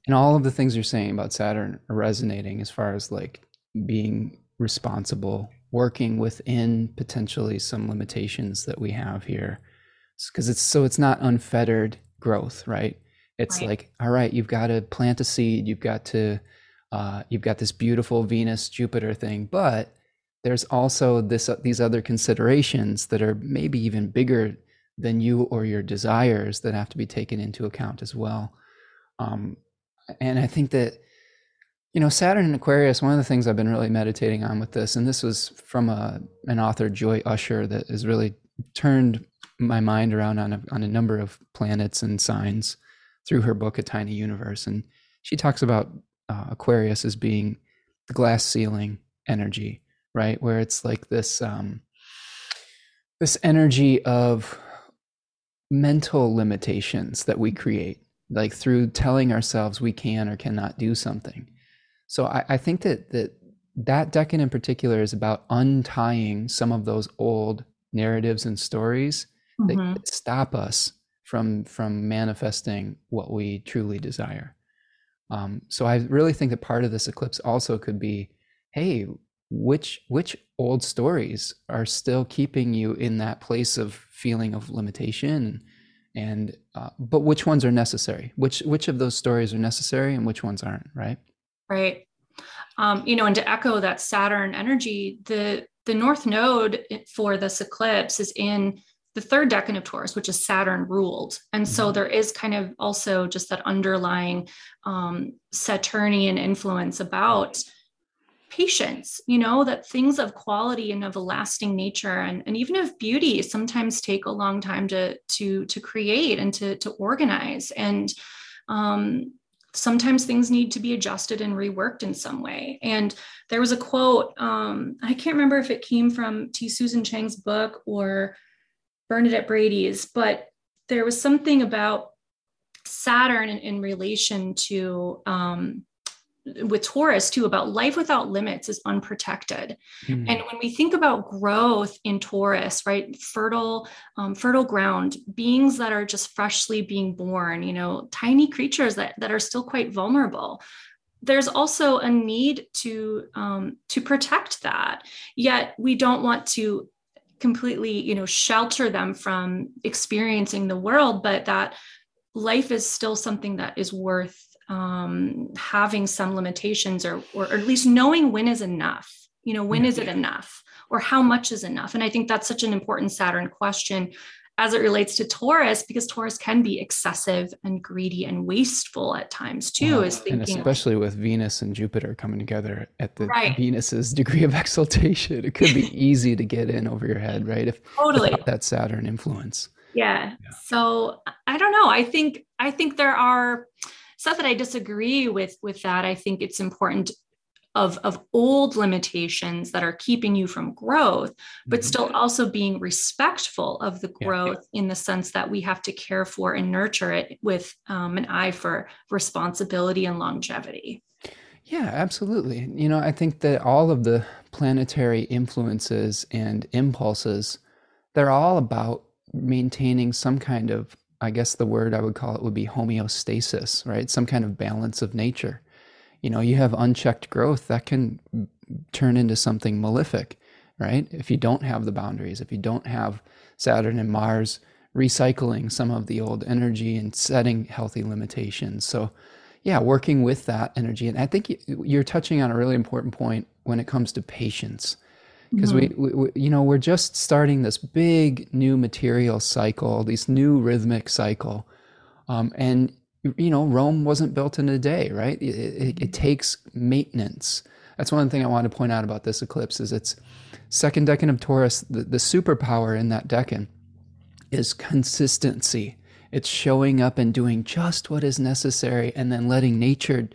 and all of the things you're saying about Saturn are resonating as far as like being responsible, working within potentially some limitations that we have here. Because it's so it's not unfettered growth, right? It's right. like, all right, you've got to plant a seed, you've got to, uh, you've got this beautiful Venus Jupiter thing, but there's also this uh, these other considerations that are maybe even bigger than you or your desires that have to be taken into account as well. Um, and I think that, you know, Saturn and Aquarius, one of the things I've been really meditating on with this, and this was from a, an author, Joy Usher, that has really turned my mind around on a, on a number of planets and signs through her book, A Tiny Universe. And she talks about uh, Aquarius as being the glass ceiling energy, right? Where it's like this, um, this energy of mental limitations that we create, like through telling ourselves we can or cannot do something. So I, I think that that that decan in particular is about untying some of those old narratives and stories mm-hmm. that stop us from from manifesting what we truly desire. Um, so I really think that part of this eclipse also could be, hey, which which old stories are still keeping you in that place of feeling of limitation? And uh, but which ones are necessary? Which which of those stories are necessary and which ones aren't right? Right. Um, you know and to echo that saturn energy the the north node for this eclipse is in the third decan of taurus which is saturn ruled. And so mm-hmm. there is kind of also just that underlying um, saturnian influence about patience you know that things of quality and of a lasting nature and, and even of beauty sometimes take a long time to to to create and to to organize. And um, sometimes things need to be adjusted and reworked in some way. And there was a quote um, i can't remember if it came from t. Susan chang's book or bernadette brady's but there was something about saturn in, in relation to um, with Taurus too about life without limits is unprotected. Mm-hmm. And when we think about growth in Taurus, right, fertile, um, fertile ground, beings that are just freshly being born, you know, tiny creatures that that are still quite vulnerable. There's also a need to um, to protect that. Yet we don't want to completely you know shelter them from experiencing the world but that life is still something that is worth um, having some limitations or, or, or at least knowing when is enough you know when yeah. is it enough or how much is enough and i think that's such an important saturn question as it relates to Taurus, because Taurus can be excessive and greedy and wasteful at times too. Is thinking, and especially with Venus and Jupiter coming together at the right. Venus's degree of (laughs) exaltation, it could be (laughs) easy to get in over your head, right? If totally that Saturn influence. Yeah. yeah. So I don't know. I think I think there are stuff that I disagree with with that. I think it's important of, of old limitations that are keeping you from growth, but mm-hmm. still also being respectful of the growth yeah. in the sense that we have to care for and nurture it with um, an eye for responsibility and longevity. Yeah, absolutely. You know, I think that all of the planetary influences and impulses, they're all about maintaining some kind of, I guess the word I would call it would be homeostasis, right? Some kind of balance of nature. You know you have unchecked growth that can turn into something malefic right? If you don't have the boundaries if you don't have saturn and mars recycling some of the old energy and setting healthy limitations. So yeah working with that energy. And i think you're touching on a really important point when it comes to patience because mm-hmm. we, we, you know we're just starting this big new material cycle this new rhythmic cycle um, and you know, Rome wasn't built in a day, right? It, it, it, takes maintenance. That's one thing I want to point out about this eclipse is it's second decan of Taurus. The, the superpower in that decan is consistency. It's showing up and doing just what is necessary, and then letting nature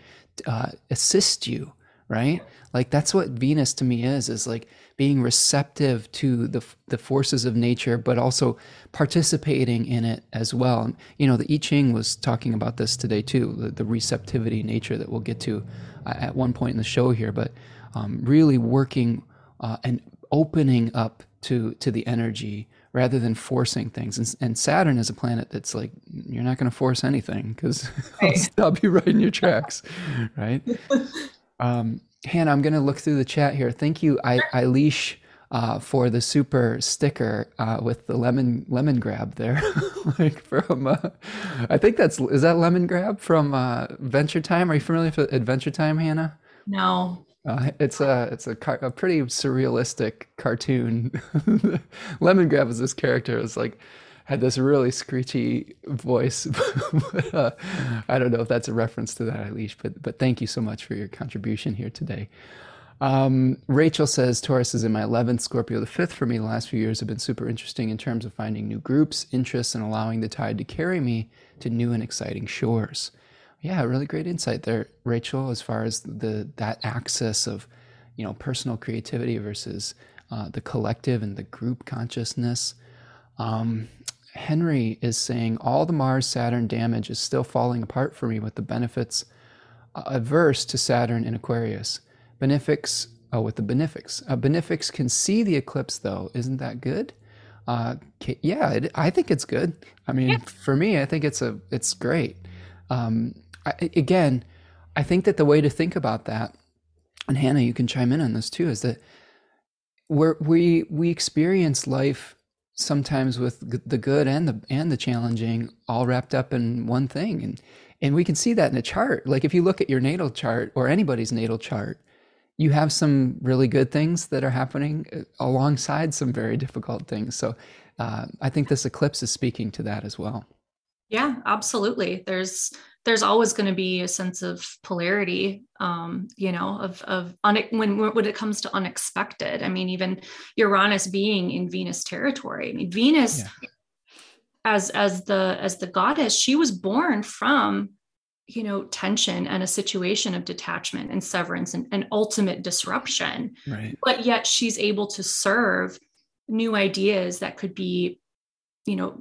uh, assist you, right? Like that's what Venus to me is. Is like being receptive to the, the forces of nature, but also participating in it as well. And, you know, the I Ching was talking about this today too, the, the receptivity nature that we'll get to uh, at one point in the show here, but um, really working uh, and opening up to, to the energy rather than forcing things. And, and Saturn is a planet that's like, you're not going to force anything because (laughs) right. I'll stop you right in your tracks, right? (laughs) Um, Hannah, I'm going to look through the chat here. Thank you, I, Eilish, uh, for the super sticker uh, with the lemon Lemongrab there. (laughs) like from, uh, I think that's is that Lemongrab from uh, Adventure Time. Are you familiar with Adventure Time, Hannah? No. Uh, it's a it's a, car- a pretty surrealistic cartoon. (laughs) Lemongrab is this character. It's like had this really screechy voice. (laughs) but, uh, I don't know if that's a reference to that, Eilish, but but thank you so much for your contribution here today. Um, Rachel says Taurus is in my 11th, Scorpio the 5th for me. The last few years have been super interesting in terms of finding new groups, interests, and allowing the tide to carry me to new and exciting shores. Yeah, really great insight there, Rachel, as far as the that axis of, you know, personal creativity versus uh, the collective and the group consciousness. Um, Henry is saying all the Mars Saturn damage is still falling apart for me with the benefics averse to Saturn in Aquarius. Benefics, oh, with the benefics. Uh, benefics can see the eclipse though. Isn't that good? Uh, yeah, it, I think it's good. I mean, yeah. for me, I think it's a it's great. Um, I, again, I think that the way to think about that, and Hannah, you can chime in on this too, is that we we we experience life sometimes with the good and the and the challenging all wrapped up in one thing. And and we can see that in a chart. Like if you look at your natal chart or anybody's natal chart you have some really good things that are happening uh, alongside some very difficult things. So uh, i think this eclipse is speaking to that as well. Yeah absolutely. There's there's always going to be a sense of polarity um, you know of of un- when when it comes to unexpected i mean even uranus being in venus territory i mean venus yeah. as as the as the goddess she was born from you know tension and a situation of detachment and severance and, and ultimate disruption right. but yet she's able to serve new ideas that could be you know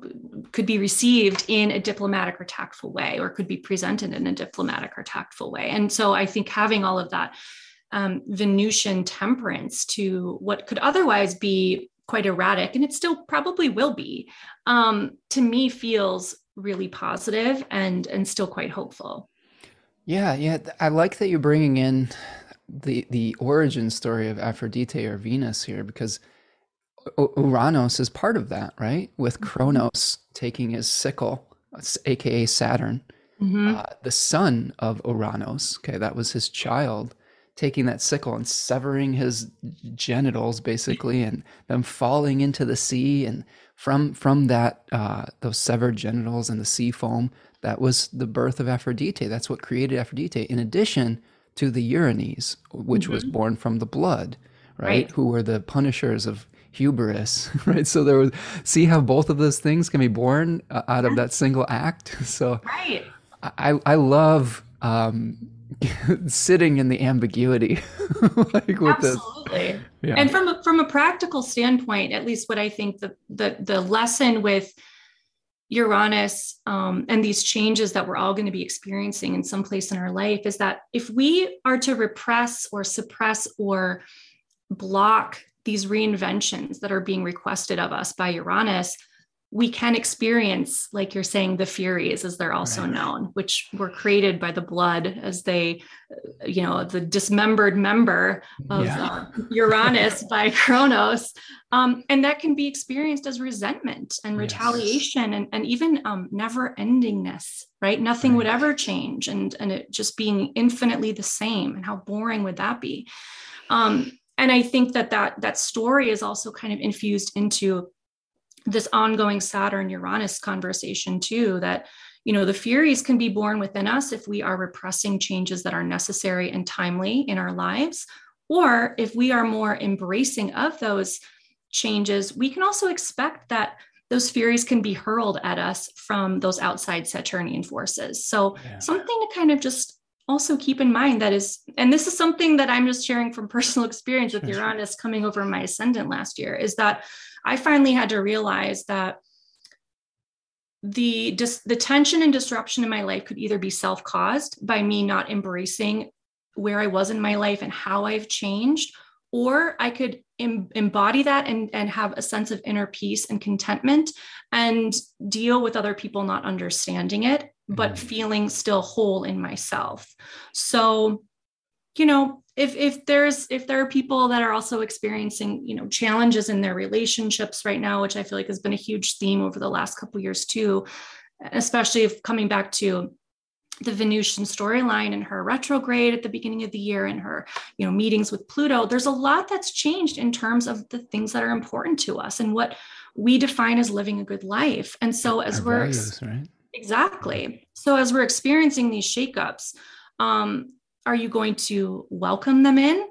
could be received in a diplomatic or tactful way or could be presented in a diplomatic or tactful way. And so i think having all of that um, venusian temperance to what could otherwise be quite erratic and it still probably will be um, to me feels really positive and and still quite hopeful. Yeah yeah i like that you're bringing in the the origin story of aphrodite or venus here because Uranus is part of that, right? With Mm-hmm. Kronos taking his sickle, aka Saturn, Mhm. uh, the son of Uranus, okay, that was his child, taking that sickle and severing his genitals basically, and them falling into the sea. And from from that, uh, those severed genitals and the sea foam, that was the birth of Aphrodite. That's what created Aphrodite. In addition to the Erinyes, which was born from the blood, right? Right. Who were the punishers of hubris, (laughs) right? So there was see how both of those things can be born uh, out of that single act. (laughs) So Right. I I love um, (laughs) sitting in the ambiguity, like with this. Absolutely. Yeah. And from a, from a practical standpoint, at least what I think the the the lesson with Uranus um, and these changes that we're all going to be experiencing in some place in our life is that if we are to repress or suppress or block these reinventions that are being requested of us by Uranus, we can experience, like you're saying, the Furies, as they're also Right. known, which were created by the blood as they, uh, you know, the dismembered member of Yeah. uh, Uranus (laughs) by Kronos. Um, and that can be experienced as resentment and Yes. retaliation and, and even um, never endingness, right? Nothing would ever change and, and it just being infinitely the same. And how boring would that be? Um, and I think that, that that story is also kind of infused into this ongoing Saturn Uranus conversation too, that you know the furies can be born within us if we are repressing changes that are necessary and timely in our lives or if we are more embracing of those changes we can also expect that those furies can be hurled at us from those outside saturnian forces so Yeah. something to kind of just also keep in mind that is and this is something that i'm just sharing from (laughs) personal experience with uranus coming over my ascendant last year is that i finally had to realize that the dis- the tension and disruption in my life could either be self-caused by me not embracing where I was in my life and how I've changed, or I could em- embody that and, and have a sense of inner peace and contentment and deal with other people not understanding it, but Mhm. feeling still whole in myself. So, you know, if if there's if there are people that are also experiencing, you know, challenges in their relationships right now, which I feel like has been a huge theme over the last couple years too, especially if coming back to the Venusian storyline and her retrograde at the beginning of the year and her, you know, meetings with Pluto, there's a lot that's changed in terms of the things that are important to us and what we define as living a good life. And so as Our we're values, right? exactly so as we're experiencing these shakeups, um, are you going to welcome them in?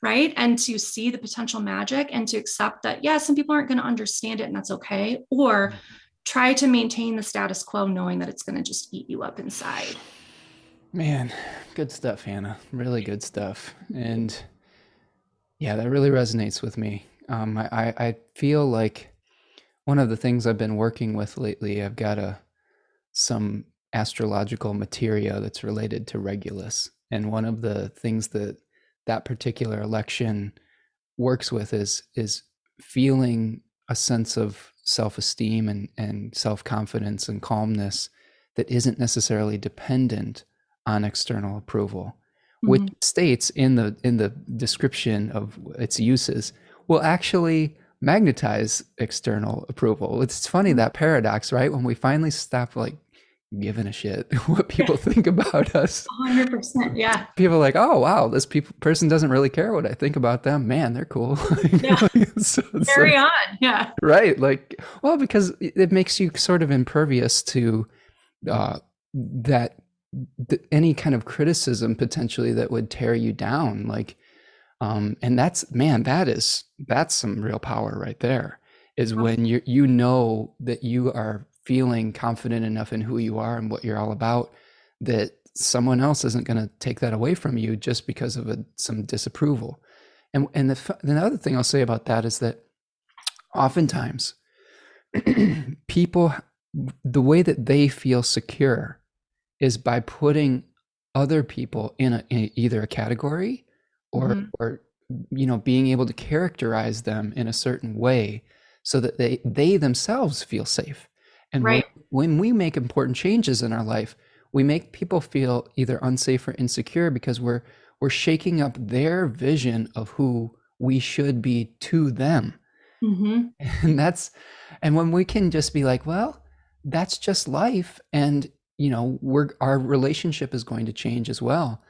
Right. And to see the potential magic and to accept that, yeah, some people aren't going to understand it and that's okay. Or try to maintain the status quo, knowing that it's going to just eat you up inside. Man, good stuff, Hannah. Really good stuff. And yeah, that really resonates with me. Um, I, I, feel like one of the things I've been working with lately, I've got a some astrological materia that's related to Regulus. And one of the things that that particular election works with is is feeling a sense of self-esteem and, and self-confidence and calmness that isn't necessarily dependent on external approval. Which mm-hmm. states in the in the description of its uses will actually magnetize external approval. It's funny mm-hmm. that paradox right? When we finally stop like giving a shit (laughs) what people think about us 100%. Yeah. people are like oh wow this people person doesn't really care what i think about them man they're cool (laughs) Yeah. So (laughs) Carry like- on. Yeah. right like well because it it makes you sort of impervious to uh that th- any kind of criticism potentially that would tear you down like um and that's man that is that's some real power right there is when you you know that you are feeling confident enough in who you are and what you're all about that someone else isn't going to take that away from you just because of a, some disapproval and and the, the other thing I'll say about that is that oftentimes (clears throat) people the way that they feel secure is by putting other people in, a, in either a category or Mhm. or you know being able to characterize them in a certain way so that they they themselves feel safe and when- when we make important changes in our life we make people feel either unsafe or insecure because we're we're shaking up their vision of who we should be to them Mm-hmm. (laughs) And that's, and when we can just be like, well, that's just life. And, you know, we're, our relationship is going to change as well.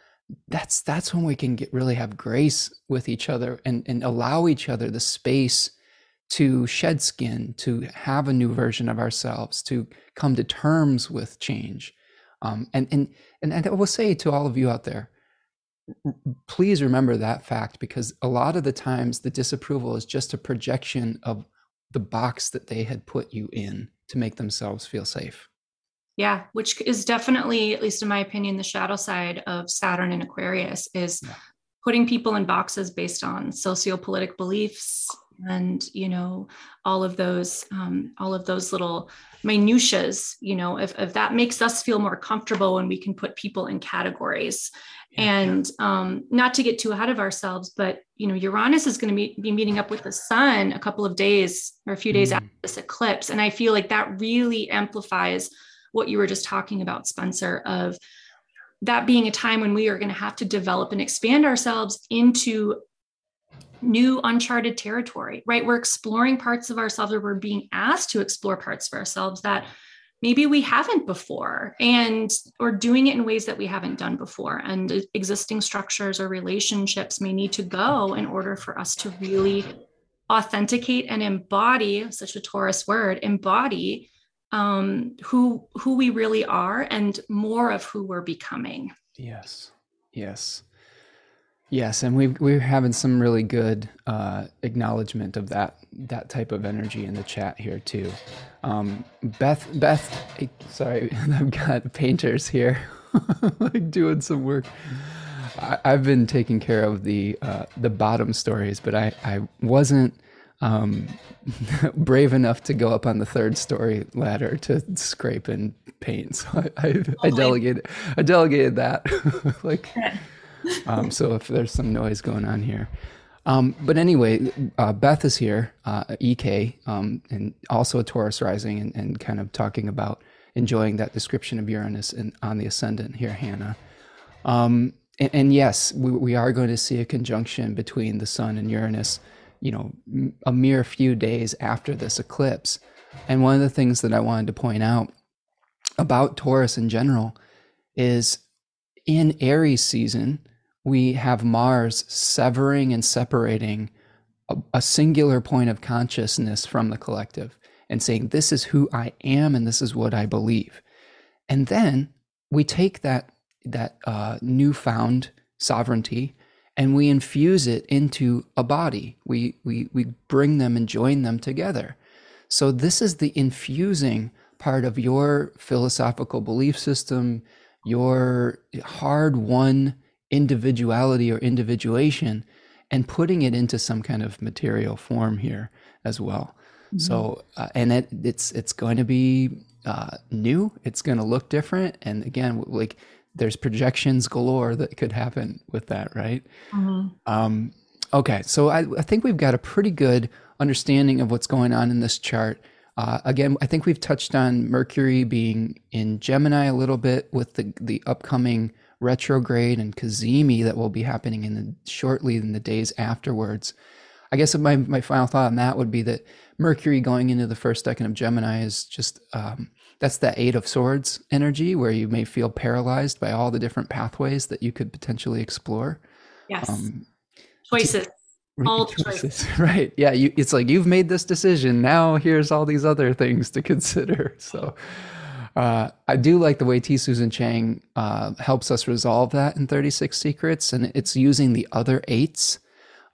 That's, that's when we can get really have grace with each other and, and allow each other the space to shed skin, to have a new version of ourselves, to come to terms with change. Um, and, and, and I will say to all of you out there, please remember that fact because a lot of the times the disapproval is just a projection of the box that they had put you in to make themselves feel safe. Yeah, which is definitely, at least in my opinion, the shadow side of Saturn and Aquarius is yeah. putting people in boxes based on sociopolitical beliefs and you know all of those um, all of those little minutiae you know if, if that makes us feel more comfortable when we can put people in categories. And um, not to get too ahead of ourselves but you know uranus is going to be, be meeting up with the sun a couple of days or a few days mm. after this eclipse. And i feel like that really amplifies what you were just talking about spencer of that being a time when we are going to have to develop and expand ourselves into new uncharted territory right? We're exploring parts of ourselves or we're being asked to explore parts of ourselves that maybe we haven't before and or doing it in ways that we haven't done before. And existing structures or relationships may need to go in order for us to really authenticate and embody such a taurus word embody um, who who we really are and more of who we're becoming. Yes. Yes Yes, and we we're having some really good uh, acknowledgement of that that type of energy in the chat here too. Um, Beth Beth, sorry, (laughs) I've got painters here, (laughs) like doing some work. I, have been taking care of the uh, the bottom stories, but I I wasn't um, (laughs) brave enough to go up on the third story ladder to scrape and paint. So I I, I delegated I delegated that like um, so if there's some noise going on here. Um, but anyway, uh, Beth is here, uh, EK, um, and also a Taurus rising, and, and, kind of talking about enjoying that description of Uranus in, on the ascendant here, Hannah. Um, and, and, yes, we, we, are going to see a conjunction between the Sun and Uranus, you know, a mere few days after this eclipse. And one of the things that I wanted to point out about Taurus in general is in Aries season, we have Mars severing and separating a, a, singular point of consciousness from the collective and saying, This is who I am and this is what I believe. And then we take that, that uh, newfound sovereignty and we infuse it into a body. We, we, we bring them and join them together. So, this is the infusing part of your philosophical belief system, your hard won individuality or individuation and putting it into some kind of material form here as well. Mm-hmm. So, uh, and it, it's it's going to be uh, new. It's going to look different. And again, like there's projections galore that could happen with that, right? Mm-hmm. Um, okay, so I, I, think we've got a pretty good understanding of what's going on in this chart. Uh, again, I think we've touched on Mercury being in Gemini a little bit with the the upcoming retrograde and cazimi that will be happening in the shortly in the days afterwards. I guess my my final thought on that would be that Mercury going into the first decan of Gemini is just um, that's that Eight of Swords energy where you may feel paralyzed by all the different pathways that you could potentially explore. Yes. Um, choices. all (laughs) choices. choices. (laughs) Right. Yeah. You, it's like you've made this decision. Now here's all these other things to consider. So uh, I do like the way T. Susan Chang uh, helps us resolve that in 36 Secrets, and it's using the other eights.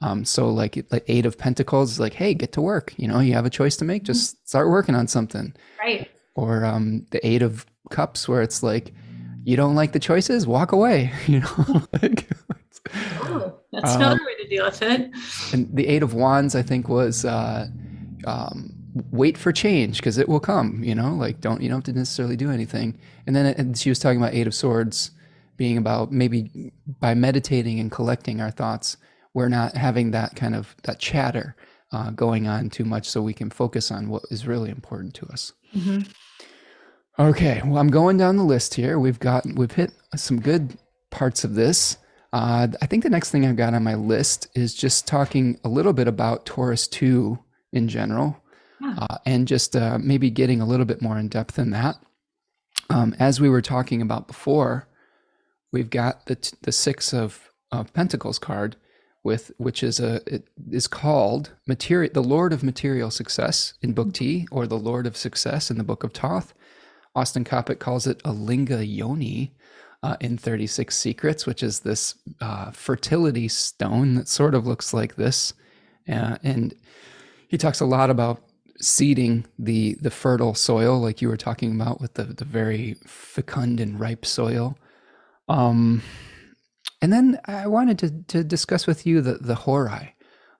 Um, so, like, like Eight of Pentacles is like, hey, get to work. You know, you have a choice to make. Just mm-hmm. start working on something. Right. Or um, the Eight of Cups, where it's like, you don't like the choices, walk away. (laughs) You know, (laughs) like. oh, that's uh, another way to deal with it. And the Eight of Wands, I think, was uh, um, wait for change because it will come you know? Like don't you don't have to necessarily do anything. And then and she was talking about eight of swords being about maybe by meditating and collecting our thoughts we're not having that kind of that chatter uh, going on too much so we can focus on what is really important to us. Mm-hmm. okay well i'm going down the list here. We've got we've hit some good parts of this. Uh, i think the next thing i've got on my list is just talking a little bit about taurus 2 in general, Uh, and just uh, maybe getting a little bit more in depth in that. Um, as we were talking about before, we've got the t- the six of, of Pentacles card with which is a it is called material the Lord of Material Success in Book T or the Lord of Success in the Book of Thoth. Austin Coppock calls it a linga yoni uh, in 36 Secrets, which is this uh, fertility stone that sort of looks like this. Uh, and he talks a lot about seeding the the fertile soil, like you were talking about with the the very fecund and ripe soil. Um, and then I wanted to to discuss with you the the horai,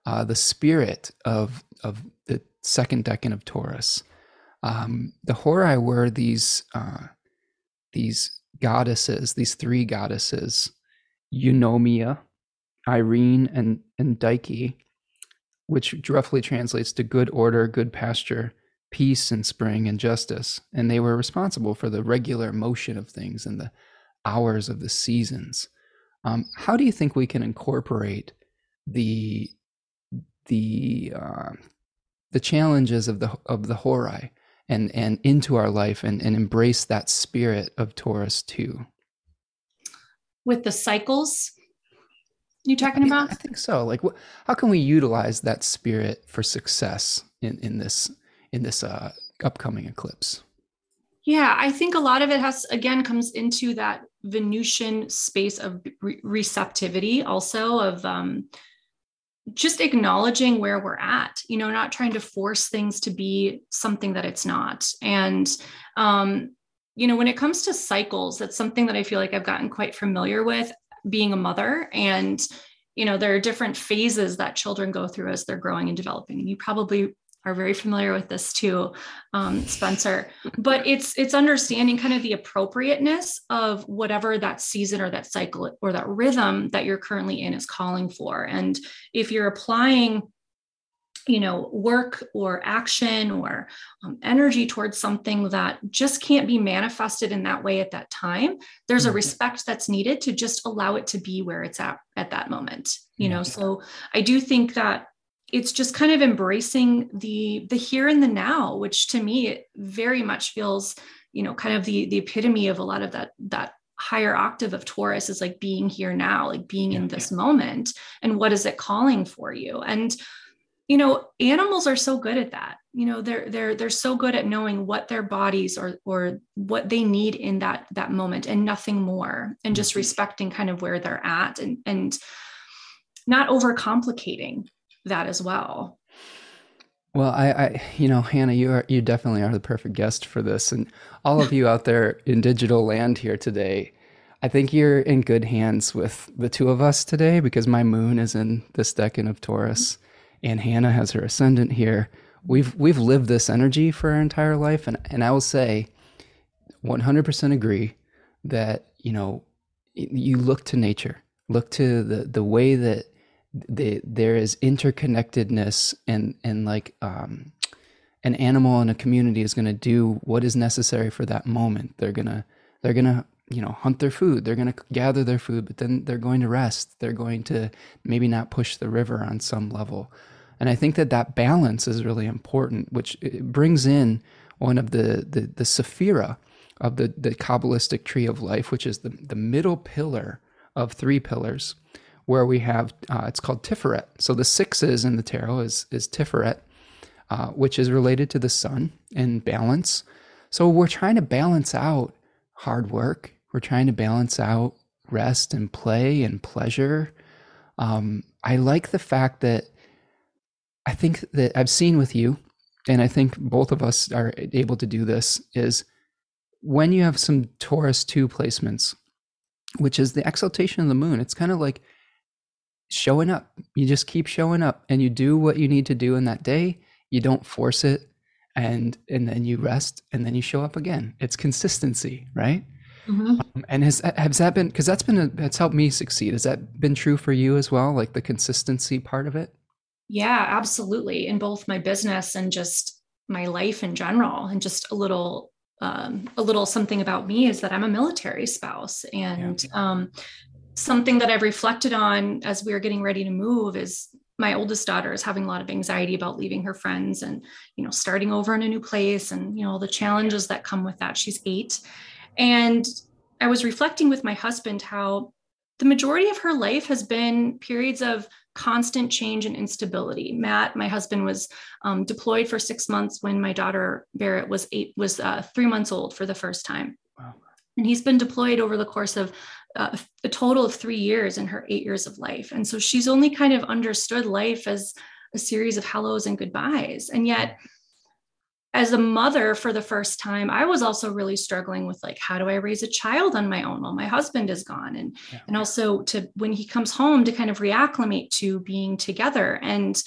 uh, the spirit of of the second decan of Taurus. Um, the horai were these uh, these goddesses, these three goddesses, Eunomia, Irene, and and Dike, which roughly translates to good order, good pasture, peace and spring and justice. And they were responsible for the regular motion of things and the hours of the seasons. Um, how do you think we can incorporate the the uh, the challenges of the of the horai and and into our life and, and embrace that spirit of Taurus too? With the cycles you talking I about? I think so. Like, wh- how can we utilize that spirit for success in in this in this uh, upcoming eclipse? Yeah, I think a lot of it has again comes into that Venusian space of re- receptivity, also of um, just acknowledging where we're at. You know, not trying to force things to be something that it's not. And um, you know, when it comes to cycles, that's something that I feel like I've gotten quite familiar with being a mother. And you know there are different phases that children go through as they're growing and developing. You probably are very familiar with this too um, spencer. But it's it's understanding kind of the appropriateness of whatever that season or that cycle or that rhythm that you're currently in is calling for. And if you're applying you know work or action or um, energy towards something that just can't be manifested in that way at that time there's a Mhm. respect that's needed to just allow it to be where it's at at that moment you know? So i do think that it's just kind of embracing the the here and the now which to me it very much feels you know kind of the the epitome of a lot of that that higher octave of taurus is like being here now like being in this moment and what is it calling for you? And you know animals are so good at that you know they're they're they're so good at knowing what their bodies or or what they need in that that moment and nothing more and just Mhm. respecting kind of where they're at and and not overcomplicating that as well Well, I, I, you know, Hannah, you are you definitely are the perfect guest for this, and all of you out there in digital land here today. I think you're in good hands with the two of us today because my moon is in this decan of Taurus, and Hannah has her ascendant here. We've we've lived this energy for our entire life, and and I will say, 100% agree that you know you look to nature, look to the the way that the, there is interconnectedness and and like um, an animal in a community is going to do what is necessary for that moment. They're gonna they're gonna you know hunt their food. They're gonna gather their food, but then they're going to rest. They're going to maybe not push the river on some level. And I think that that balance is really important, which brings in one of the the, the sephira of the the kabbalistic tree of life, which is the the middle pillar of three pillars where we have uh, it's called Tiferet. So the sixes in the tarot is is Tiferet, uh, which is related to the sun and balance. So we're trying to balance out hard work. We're trying to balance out rest and play and pleasure. Um, I like the fact that I think that I've seen with you, and I think both of us are able to do this. Is when you have some Taurus two placements, which is the exaltation of the moon. It's kind of like showing up. You just keep showing up and you do what you need to do in that day. You don't force it and and then you rest and then you show up again. It's consistency, right? Um, and has has that been because that's been a, that's helped me succeed. Has that been true for you as well? Like the consistency part of it? Yeah, absolutely. In both my business and just my life in general, and just a little, um, a little something about me is that I'm a military spouse, and um, something that I've reflected on as we are getting ready to move is my oldest daughter is having a lot of anxiety about leaving her friends and you know starting over in a new place and you know all the challenges that come with that. She's eight. And i was reflecting with my husband how the majority of her life has been periods of constant change and instability. Matt, my husband, was um, deployed for six months when my daughter Barrett was eight was uh, three months old for the first time, wow. and he's been deployed over the course of uh, a total of three years in her eight years of life. And so she's only kind of understood life as a series of hellos and goodbyes, and yet as a mother for the first time i was also really struggling with like how do i raise a child on my own while my husband is gone and yeah. and also to when he comes home to kind of reacclimate to being together and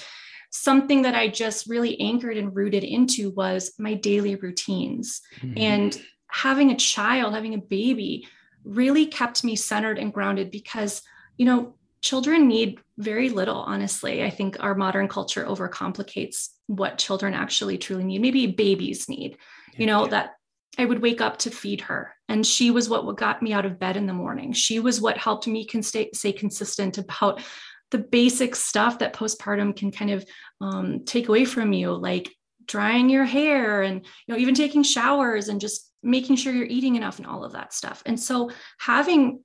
something that i just really anchored and rooted into was my daily routines mm-hmm. and having a child having a baby really kept me centered and grounded because you know children need very little honestly. I think our modern culture overcomplicates what children actually truly need maybe babies need yeah, you know yeah. that i would wake up to feed her. And she was what got me out of bed in the morning. She was what helped me can stay, stay consistent about the basic stuff that postpartum can kind of um, take away from you like drying your hair and you know even taking showers and just making sure you're eating enough and all of that stuff. And so having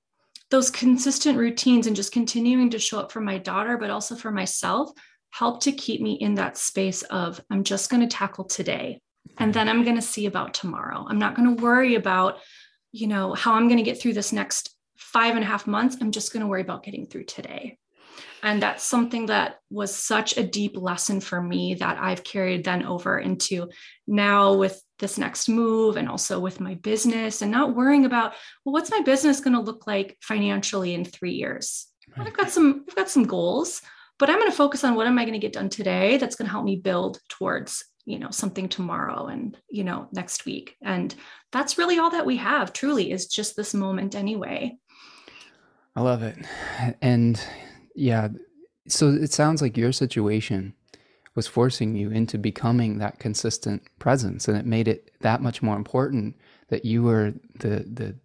those consistent routines and just continuing to show up for my daughter, but also for myself, help to keep me in that space of I'm just going to tackle today and then I'm going to see about tomorrow. I'm not going to worry about, you know, how I'm going to get through this next five and a half months. I'm just going to worry about getting through today. And that's something that was such a deep lesson for me that I've carried then over into now with this next move and also with my business and not worrying about, well, what's my business going to look like financially in three years? Right. I've got some, I've got some goals, but I'm going to focus on what am I going to get done today that's going to help me build towards you know something tomorrow and you know next week and that's really all that we have truly is just this moment anyway i love it and yeah. So it sounds like your situation was forcing you into becoming that consistent presence and it made it that much more important that you were the the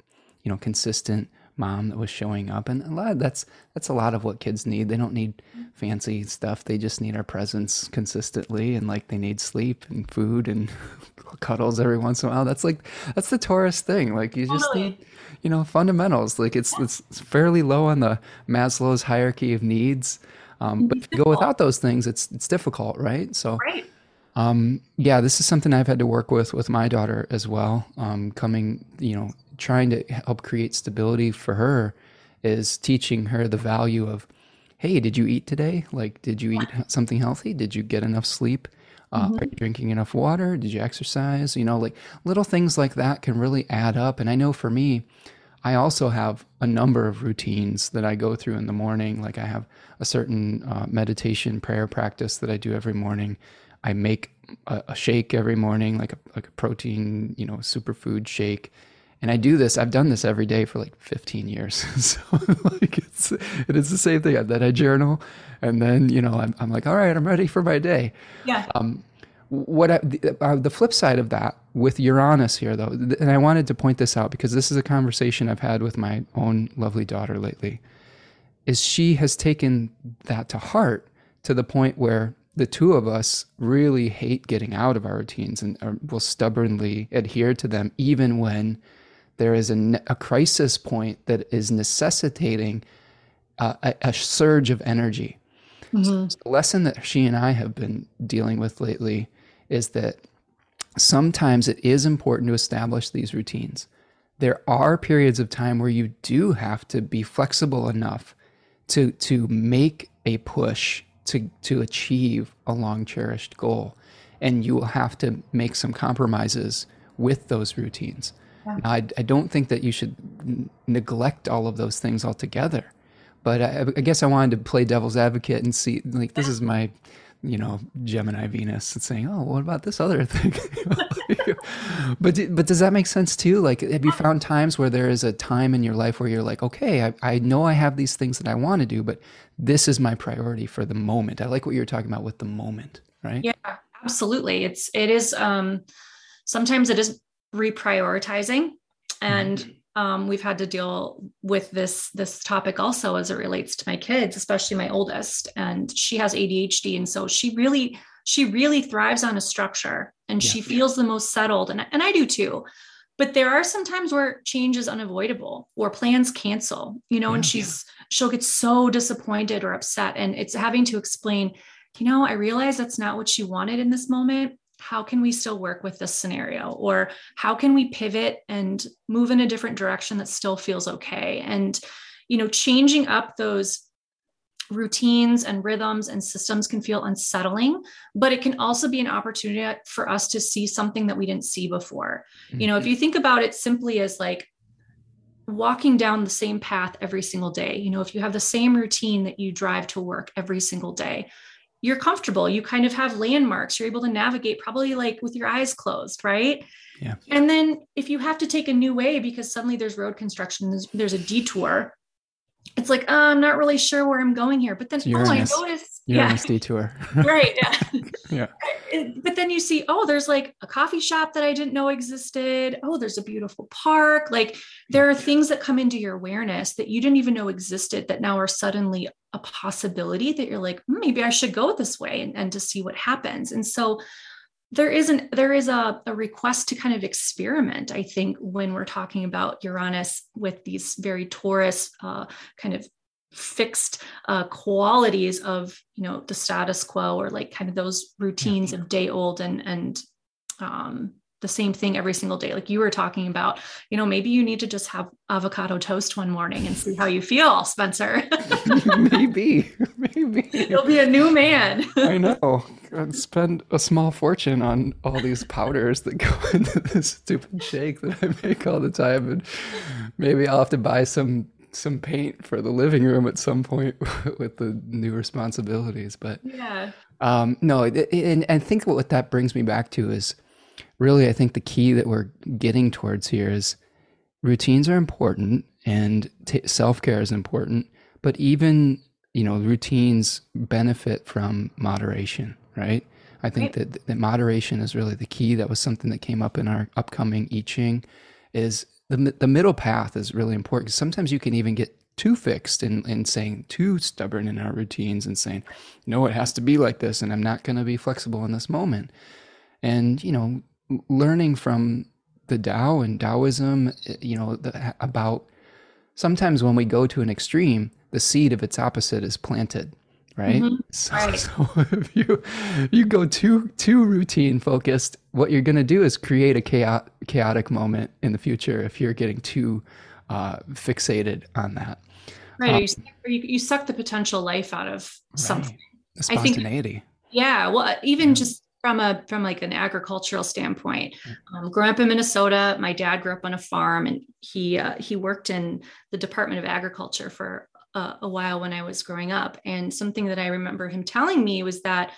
you know consistent mom that was showing up. And a lot of, that's that's a lot of what kids need. They don't need fancy stuff. They just need our presence consistently and like they need sleep and food and (laughs) cuddles every once in a while. That's like that's the Taurus thing. Like you just totally. need you know fundamentals. Like it's it's fairly low on the maslow's hierarchy of needs um, but if you go without those things it's it's difficult right so right. Um, yeah this is something i've had to work with with my daughter as well um, coming you know trying to help create stability for her is teaching her the value of hey did you eat today like did you eat something healthy did you get enough sleep uh, mm-hmm. Are you drinking enough water? Did you exercise? You know, like little things like that can really add up. And I know for me, I also have a number of routines that I go through in the morning. Like I have a certain uh, meditation prayer practice that I do every morning. I make a, a, shake every morning, like a like a protein, you know, superfood shake. And I do this. I've done this every day for like 15 years. (laughs) so like it's it is the same thing. That I journal, and then you know I'm, I'm like, all right, I'm ready for my day. Yeah. Um, what I, the, uh, the flip side of that with Uranus here though, and I wanted to point this out because this is a conversation I've had with my own lovely daughter lately, is she has taken that to heart to the point where the two of us really hate getting out of our routines and uh, will stubbornly adhere to them even when there is a, a crisis point that is necessitating a, a surge of energy. Mm-hmm. So the lesson that she and I have been dealing with lately is that sometimes it is important to establish these routines. There are periods of time where you do have to be flexible enough to to make a push to to achieve a long cherished goal and you will have to make some compromises with those routines. Yeah. I, I don't think that you should n- neglect all of those things altogether. But I, I, guess I wanted to play devil's advocate and see, like, this is my you know Gemini Venus and saying, "Oh, what about this other (laughs) thing?" (laughs) but but does that make sense too? Like, have you found times where there is a time in your life where you're like, "Okay, I, I know I have these things that I want to do, but this is my priority for the moment." I like what you're talking about with the moment, right? Yeah, absolutely. It's it is. Um, sometimes it is reprioritizing, and mm-hmm. Um, we've had to deal with this this topic also as it relates to my kids, especially my oldest, and she has ADHD, and so she really she really thrives on a structure, and yeah. she feels the most settled, and and I do too. But there are some times where change is unavoidable or plans cancel, you know, yeah, and she's yeah. she'll get so disappointed or upset, and it's having to explain, you know, I realize that's not what she wanted in this moment how can we still work with this scenario or how can we pivot and move in a different direction that still feels okay and you know changing up those routines and rhythms and systems can feel unsettling but it can also be an opportunity for us to see something that we didn't see before mm-hmm. you know if mm-hmm. you think about it simply as like walking down the same path every single day you know if you have the same routine that you drive to work every single day you're comfortable. You kind of have landmarks. You're able to navigate probably like with your eyes closed, right? Yeah. And then if you have to take a new way because suddenly there's road construction, there's, there's a detour, it's like, oh, I'm not really sure where I'm going here. But then, oh, I noticed. yeah. detour. (laughs) right. Yeah. (laughs) yeah. But then you see, oh, there's like a coffee shop that I didn't know existed. Oh, there's a beautiful park. Like there are things that come into your awareness that you didn't even know existed that now are suddenly a possibility that you're like, hmm, maybe I should go this way and, and to see what happens. And so there isn't there is a, a request to kind of experiment i think when we're talking about uranus with these very taurus uh, kind of fixed uh, qualities of you know the status quo or like kind of those routines yeah. of day old and and um, the same thing every single day like you were talking about you know maybe you need to just have avocado toast one morning and see how you feel spencer. (laughs) Maybe maybe. You'll be a new man. (laughs) I know. I'd spend a small fortune on all these powders that go (laughs) into this stupid shake that i make all the time and maybe i'll have to buy some some paint for the living room at some point with the new responsibilities but yeah. um no and i think what that brings me back to is really, I think the key that we're getting towards here is routines are important and t- self care is important, but even you know routines benefit from moderation, right? I think right. that that moderation is really the key. That was something that came up in our upcoming I Ching. Is the the middle path is really important. Sometimes you can even get too fixed and, and saying too stubborn in our routines and saying, no, it has to be like this, and I'm not going to be flexible in this moment. And you know, learning from the Tao and Taoism, you know, the, about sometimes when we go to an extreme, the seed of its opposite is planted, right? Mm-hmm. So, right. (laughs) so if you you go too too routine focused, what you're going to do is create a chaotic, chaotic moment in the future if you're getting too uh, fixated on that. Right, um, you, you, suck the potential life out of something. The spontaneity. I think, yeah, well, even yeah. just from a from like an agricultural standpoint. Um, growing up in minnesota. My dad grew up on a farm and he uh, he worked in the department of agriculture for uh, a while when i was growing up. And something that i remember him telling me was that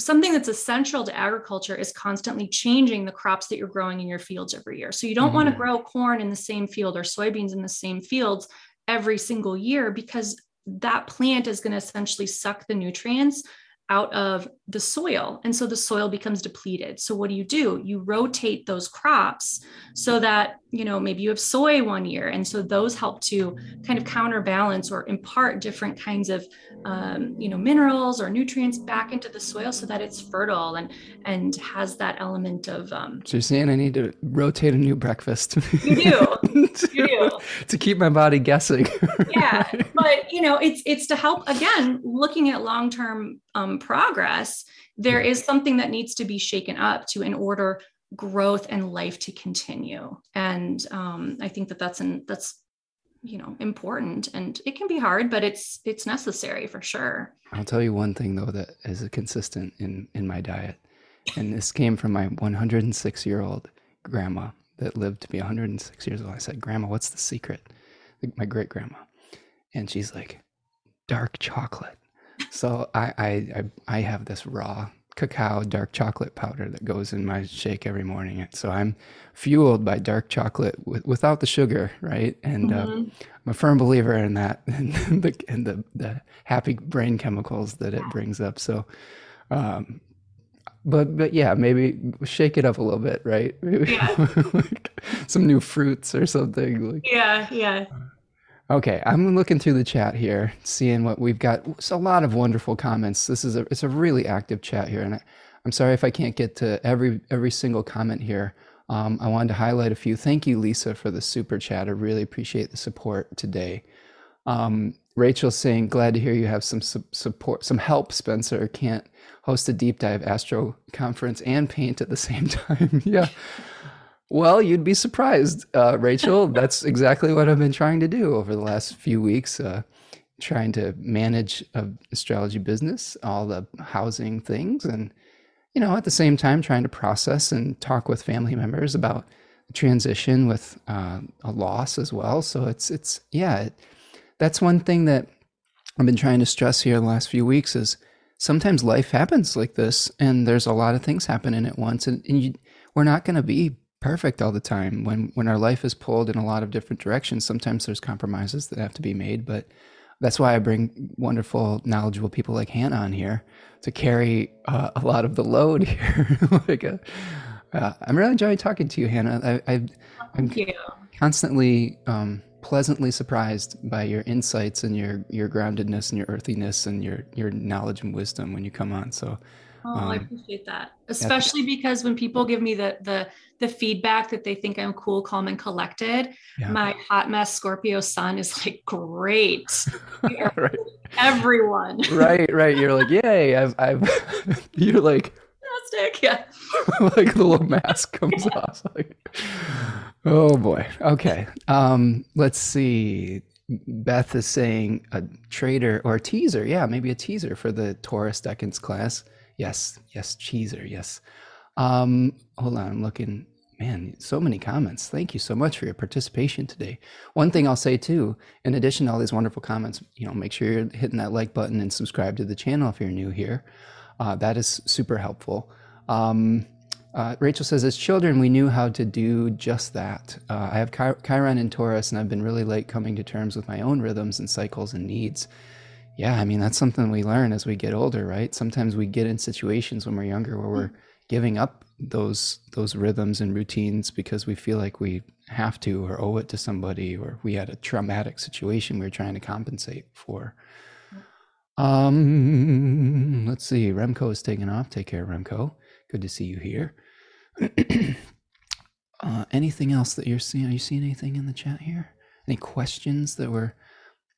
something that's essential to agriculture is constantly changing the crops that you're growing in your fields every year. So you don't mm-hmm. want to grow corn in the same field or soybeans in the same fields every single year because that plant is going to essentially suck the nutrients out of the soil. And so the soil becomes depleted. So what do you do? You rotate those crops so that, you know, maybe you have soy one year. And so those help to kind of counterbalance or impart different kinds of, um, you know, minerals or nutrients back into the soil so that it's fertile and, and has that element of. Um, so you're saying I need to rotate a new breakfast. You do. to, you (laughs) do. To keep my body guessing. yeah. (laughs) But, you know, it's, it's to help, again, looking at long-term um, progress, there is something that needs to be shaken up to in order growth and life to continue. And um, I think that that's an, that's you know important and it can be hard but it's it's necessary for sure. I'll tell you one thing though that is a consistent in in my diet. And this came from my 106 year old grandma that lived to be 106 years old. I said grandma what's the secret? My great grandma and she's like dark chocolate so I, I I have this raw cacao dark chocolate powder that goes in my shake every morning. And So I'm fueled by dark chocolate w- without the sugar, right? And uh, mm-hmm. uh, I'm a firm believer in that (laughs) and the, and the, the happy brain chemicals that it brings up. So, um, but but yeah, maybe shake it up a little bit, right? Maybe (laughs) Yeah. some new fruits or something. Like, yeah, yeah. Okay, I'm looking through the chat here, seeing what we've got. It's a lot of wonderful comments. This is a it's a really active chat here, and I, am sorry if I can't get to every every single comment here. Um, I wanted to highlight a few. Thank you, Lisa, for the super chat. I really appreciate the support today. Um, Rachel saying, glad to hear you have some su- support, some help. Spencer can't host a deep dive astro conference and paint at the same (laughs) time. yeah. Well, you'd be surprised, uh, Rachel. (laughs) That's exactly what I've been trying to do over the last few weeks, uh, trying to manage a astrology business, all the housing things, and you know, at the same time, trying to process and talk with family members about the transition with uh, a loss as well. So it's it's yeah. It, that's one thing that I've been trying to stress here the last few weeks is sometimes life happens like this and there's a lot of things happening at once and, and you, we're not going to be perfect all the time. When when our life is pulled in a lot of different directions sometimes there's compromises that have to be made but that's why i bring wonderful knowledgeable people like hannah on here to carry uh, a lot of the load (laughs) here. Like a, uh, uh, i'm really enjoying talking to you hannah. I, i'm constantly um, pleasantly surprised by your insights and your your groundedness and your earthiness and your your knowledge and wisdom when you come on. So Oh, um, I appreciate that. Especially because when people give me the the the feedback that they think I'm cool, calm, and collected, yeah. my hot mess Scorpio sun is like, great. (laughs) right. Everyone. right, right. You're like, yay, I've I've (laughs) you're like fantastic. Yeah. (laughs) like the little mask comes yeah. off. Like Oh boy. Okay. Um, let's see. Beth is saying a trader or a teaser. Yeah, maybe a teaser for the Taurus Decans class. Yes, yes, cheeser. Yes. Um, hold on, I'm looking. Man, so many comments. Thank you so much for your participation today. One thing I'll say too, in addition to all these wonderful comments, you know, make sure you're hitting that like button and subscribe to the channel if you're new here. Uh, that is super helpful. Um, uh, Rachel says, as children, we knew how to do just that. Uh, I have Chiron and Taurus, and I've been really late coming to terms with my own rhythms and cycles and needs. Yeah, I mean, that's something we learn as we get older, right? Sometimes we get in situations when we're younger where we're giving up those those rhythms and routines because we feel like we have to or owe it to somebody or we had a traumatic situation we are trying to compensate for. Um, let's see. Remco is taking off. Take care, Remco. Good to see you here. (clears throat) uh, anything else that you're seeing? Are you seeing anything in the chat here? Any questions that were?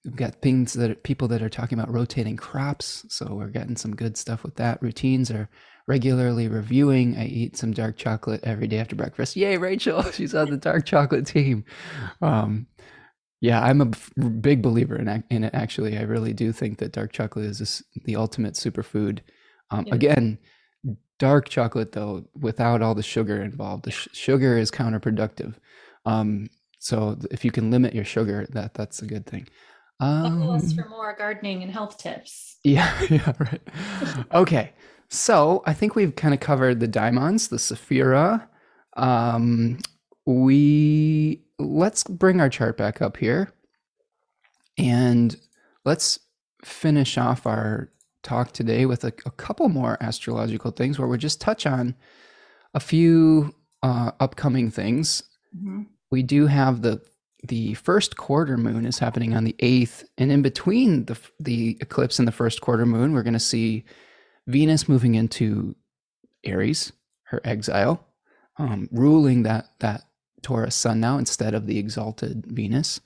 We've got things that are, people that are talking about rotating crops, so we're getting some good stuff with that. Routines are regularly reviewing. I eat some dark chocolate every day after breakfast. Yay, Rachel! (laughs) She's on the dark chocolate team. Um, yeah, I'm a big believer in, in it. Actually, I really do think that dark chocolate is this, the ultimate superfood. Um, yeah. Again, dark chocolate though without all the sugar involved the sh- sugar is counterproductive um, so if you can limit your sugar that that's a good thing um, us for more gardening and health tips yeah (laughs) yeah right okay so i think we've kind of covered the diamonds, the sephira um, we let's bring our chart back up here and let's finish off our talk today with a, a couple more astrological things where we'll just touch on a few uh, upcoming things. Mm-hmm. We do have the the first quarter moon is happening on the 8th and in between the the eclipse and the first quarter moon we're going to see Venus moving into Aries, her exile, um, ruling that that Taurus sun now instead of the exalted Venus.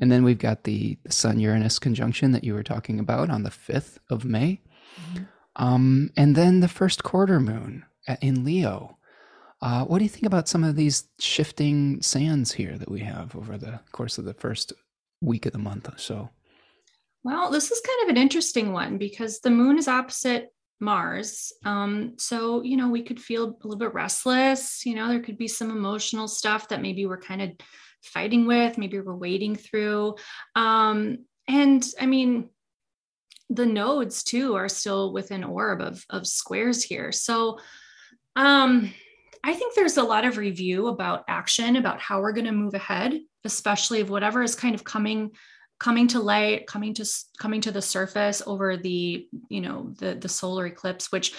And then we've got the, the Sun Uranus conjunction that you were talking about on the 5th of May. Mm-hmm. Um, and then the first quarter moon in Leo. Uh, what do you think about some of these shifting sands here that we have over the course of the first week of the month or so? Well, this is kind of an interesting one because the moon is opposite Mars. Um, so, you know, we could feel a little bit restless. You know, there could be some emotional stuff that maybe we're kind of fighting with, maybe we're wading through. Um, and I mean, the nodes too are still within orb of, of squares here. So um, I think there's a lot of review about action, about how we're going to move ahead, especially of whatever is kind of coming coming to light coming to coming to the surface over the you know the the solar eclipse which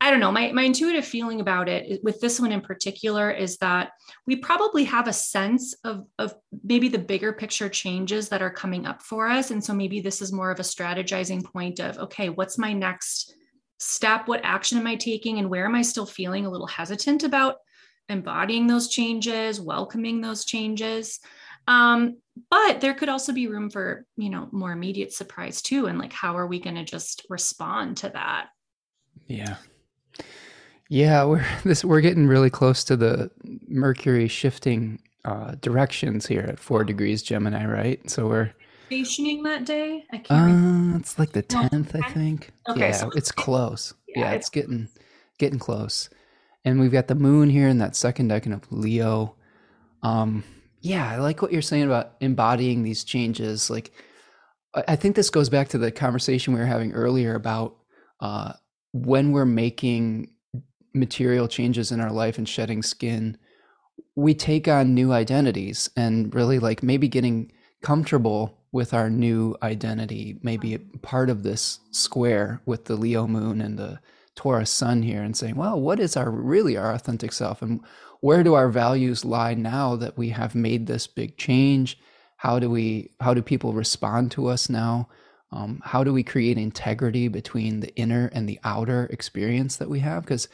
I don't know. My, my intuitive feeling about it with this one in particular is that we probably have a sense of, of maybe the bigger picture changes that are coming up for us. And so maybe this is more of a strategizing point of, okay, what's my next step? What action am I taking? And where am I still feeling a little hesitant about embodying those changes, welcoming those changes? Um, but there could also be room for, you know, more immediate surprise too. And like, how are we going to just respond to that? Yeah. Yeah, we're (laughs) this we're getting really close to the Mercury shifting uh, directions here at four degrees Gemini, right? So we're stationing that day. I can't. Uh, it's like the tenth, I think. Okay, yeah, so it's close. Yeah, Yeah, it's- getting getting close, and we've got the moon here in that second decan of Leo. Um, yeah, I like what you're saying about embodying these changes. Like, I I think this goes back to the conversation we were having earlier about uh, when we're making material changes in our life and shedding skin, we take on new identities and really like maybe getting comfortable with our new identity, maybe part of this square with the Leo moon and the Taurus sun here, and saying, well, what is our really our authentic self? And where do our values lie now that we have made this big change? How do we how do people respond to us now? Um, how do we create integrity between the inner and the outer experience that we have? Because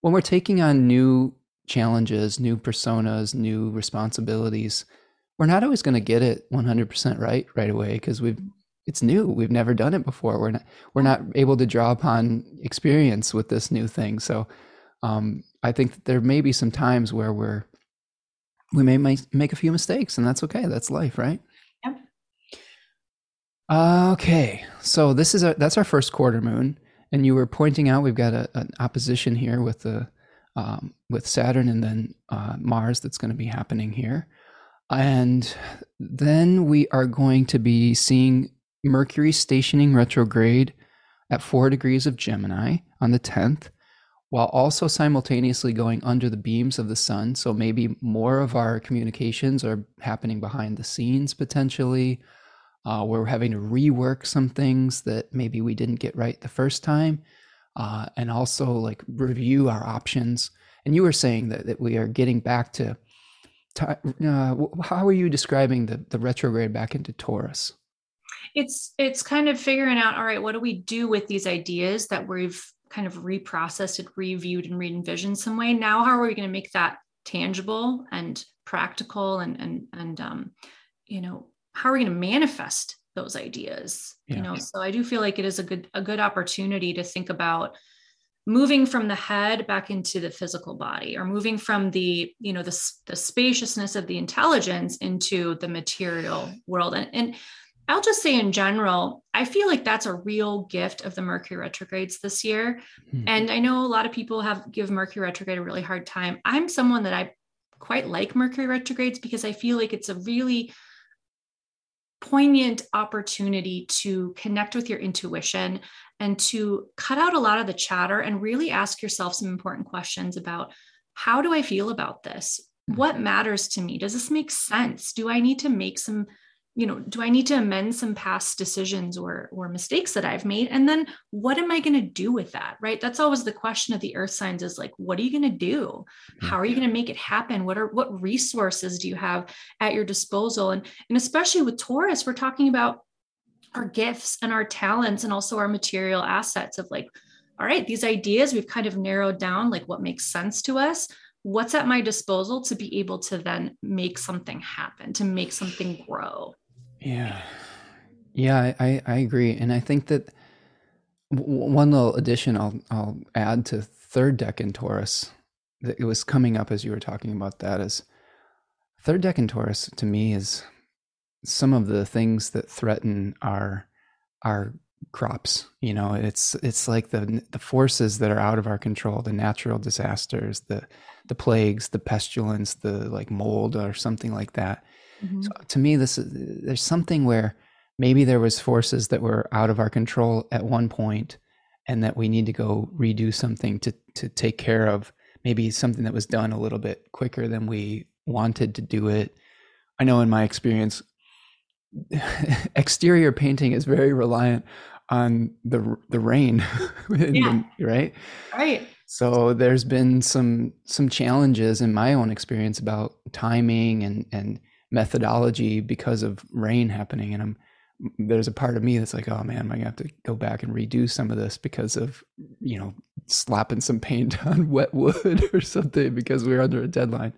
when we're taking on new challenges, new personas, new responsibilities, we're not always going to get it 100% right right away because we've it's new. We've never done it before. We're not we're not able to draw upon experience with this new thing. So um, I think there may be some times where we're we may make, make a few mistakes, and that's okay. That's life, right? Yep. Okay, so this is a that's our first quarter moon, and you were pointing out we've got a, an opposition here with the um, with Saturn and then uh, Mars that's going to be happening here, and then we are going to be seeing Mercury stationing retrograde at four degrees of Gemini on the tenth, while also simultaneously going under the beams of the sun. So maybe more of our communications are happening behind the scenes potentially. Uh, we're having to rework some things that maybe we didn't get right the first time, uh, and also like review our options. And you were saying that, that we are getting back to. Uh, how are you describing the, the retrograde back into Taurus? it's it's kind of figuring out all right what do we do with these ideas that we've kind of reprocessed and reviewed and re-envisioned some way now how are we going to make that tangible and practical and and and um you know how are we going to manifest those ideas Yeah. you know so i do feel like it is a good a good opportunity to think about moving from the head back into the physical body or moving from the you know the, the spaciousness of the intelligence into the material world. And, and i'll just say in general i feel like that's a real gift of the mercury retrogrades this year. Hmm. and i know a lot of people have give mercury retrograde a really hard time. I'm someone that i quite like mercury retrogrades because i feel like it's a really poignant opportunity to connect with your intuition and to cut out a lot of the chatter and really ask yourself some important questions about how do I feel about this? What mm-hmm. matters to me? Does this make sense? Do I need to make some, you know, do I need to amend some past decisions or or mistakes that I've made? And then what am I going to do with that? Right? That's always the question of the earth signs is like, what are you going to do? How are you mm-hmm. going to make it happen? What are what resources do you have at your disposal? And and especially with Taurus, we're talking about our gifts and our talents and also our material assets of like all right these ideas we've kind of narrowed down like what makes sense to us what's at my disposal to be able to then make something happen to make something grow Yeah, yeah, I, I, agree, and I think that one little addition I'll I'll add to third decan Taurus that it was coming up as you were talking about that is third decan Taurus to me is some of the things that threaten our our crops. You know, it's it's like the the forces that are out of our control, the natural disasters, the the plagues, the pestilence, the like mold or something like that. Mm-hmm. So to me, this is there's something where maybe there was forces that were out of our control at one point, and that we need to go redo something to to take care of. Maybe something that was done a little bit quicker than we wanted to do it. I know in my experience, (laughs) exterior painting is very reliant on the the rain, (laughs) Yeah. the- right? Right. So there's been some some challenges in my own experience about timing and and methodology because of rain happening, and I'm there's a part of me that's like, oh man, I gonna have to go back and redo some of this because of you know slapping some paint (laughs) on wet wood or something because we're under a deadline.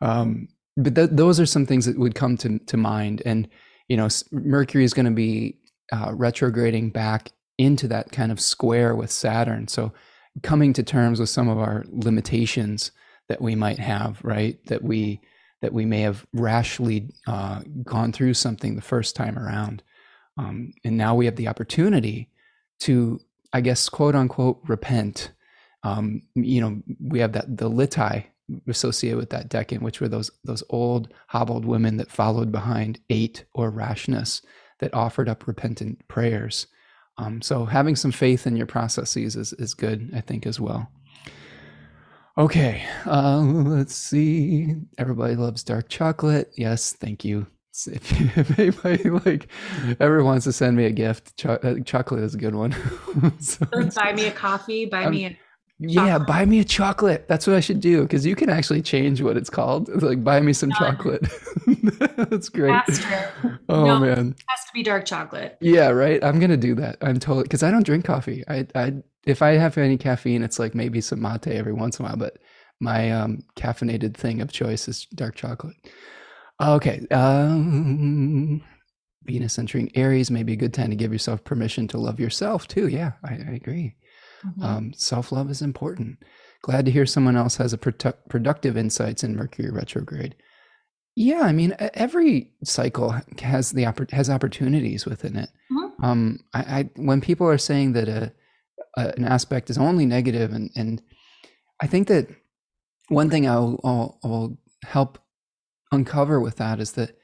Um, but th- those are some things that would come to to mind, and you know, Mercury is going to be uh, retrograding back into that kind of square with Saturn, so coming to terms with some of our limitations that we might have, right? That we that we may have rashly uh, gone through something the first time around, um, and now we have the opportunity to, I guess, quote unquote, repent. Um, you know, we have that the litai associated with that decan, which were those those old hobbled women that followed behind Ate or rashness that offered up repentant prayers. Um, so having some faith in your processes is, is good, I think, as well. Okay, uh, let's see. Everybody loves dark chocolate. Yes, thank you. If, (laughs) if anybody like ever wants to send me a gift, cho- uh, chocolate is a good one. (laughs) so, buy me a coffee, buy I'm- me a yeah, chocolate. buy me a chocolate. That's what I should do because you can actually change what it's called. It's (laughs) like buy me some chocolate. That's great. Astro. Oh No. man. has to be dark chocolate. Yeah, right. I'm gonna do that. I'm totally because I don't drink coffee. I, I, if I have any caffeine, it's like maybe some mate every once in a while. But my um, caffeinated thing of choice is dark chocolate. Okay. Um, Venus entering Aries may be a good time to give yourself permission to love yourself too. Yeah, I, I agree. Mhm. Um, Self love is important. Glad to hear someone else has a produ- productive insights in Mercury retrograde. Yeah, I mean, every cycle has the oppor- has opportunities within it. Mhm. Um, I, I when people are saying that a, an aspect is only negative, and and I think that one thing I'll, I'll, I'll help uncover with that is that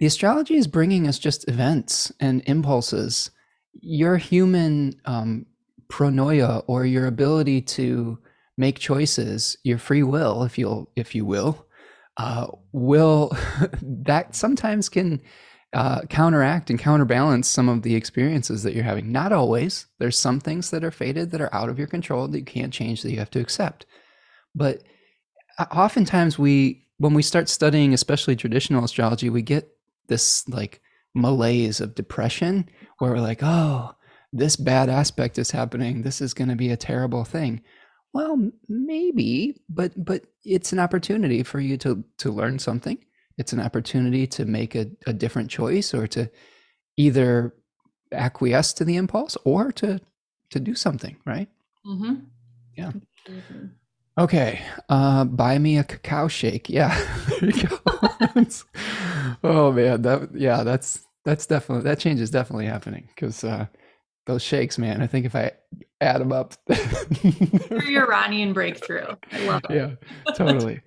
the astrology is bringing us just events and impulses. Your human um, pronoia or your ability to make choices, your free will, if you'll, if you will, uh, will (laughs) that sometimes can uh, counteract and counterbalance some of the experiences that you're having. Not always. There's some things that are fated that are out of your control that you can't change that you have to accept. But uh, oftentimes we, when we start studying, especially traditional astrology, we get this like malaise of depression where we're like, oh, this bad aspect is happening. This is going to be a terrible thing. Well, maybe, but but it's an opportunity for you to to learn something. It's an opportunity to make a, a different choice or to either acquiesce to the impulse or to to do something, right? Mhm. Yeah. Mhm. Okay, uh, buy me a cacao shake. Yeah, (laughs) there you go. (laughs) Oh man, that yeah, that's that's definitely that change is definitely happening because uh, those shakes, man. I think if I add them up, (laughs) your Uranian breakthrough. I love it. yeah, totally.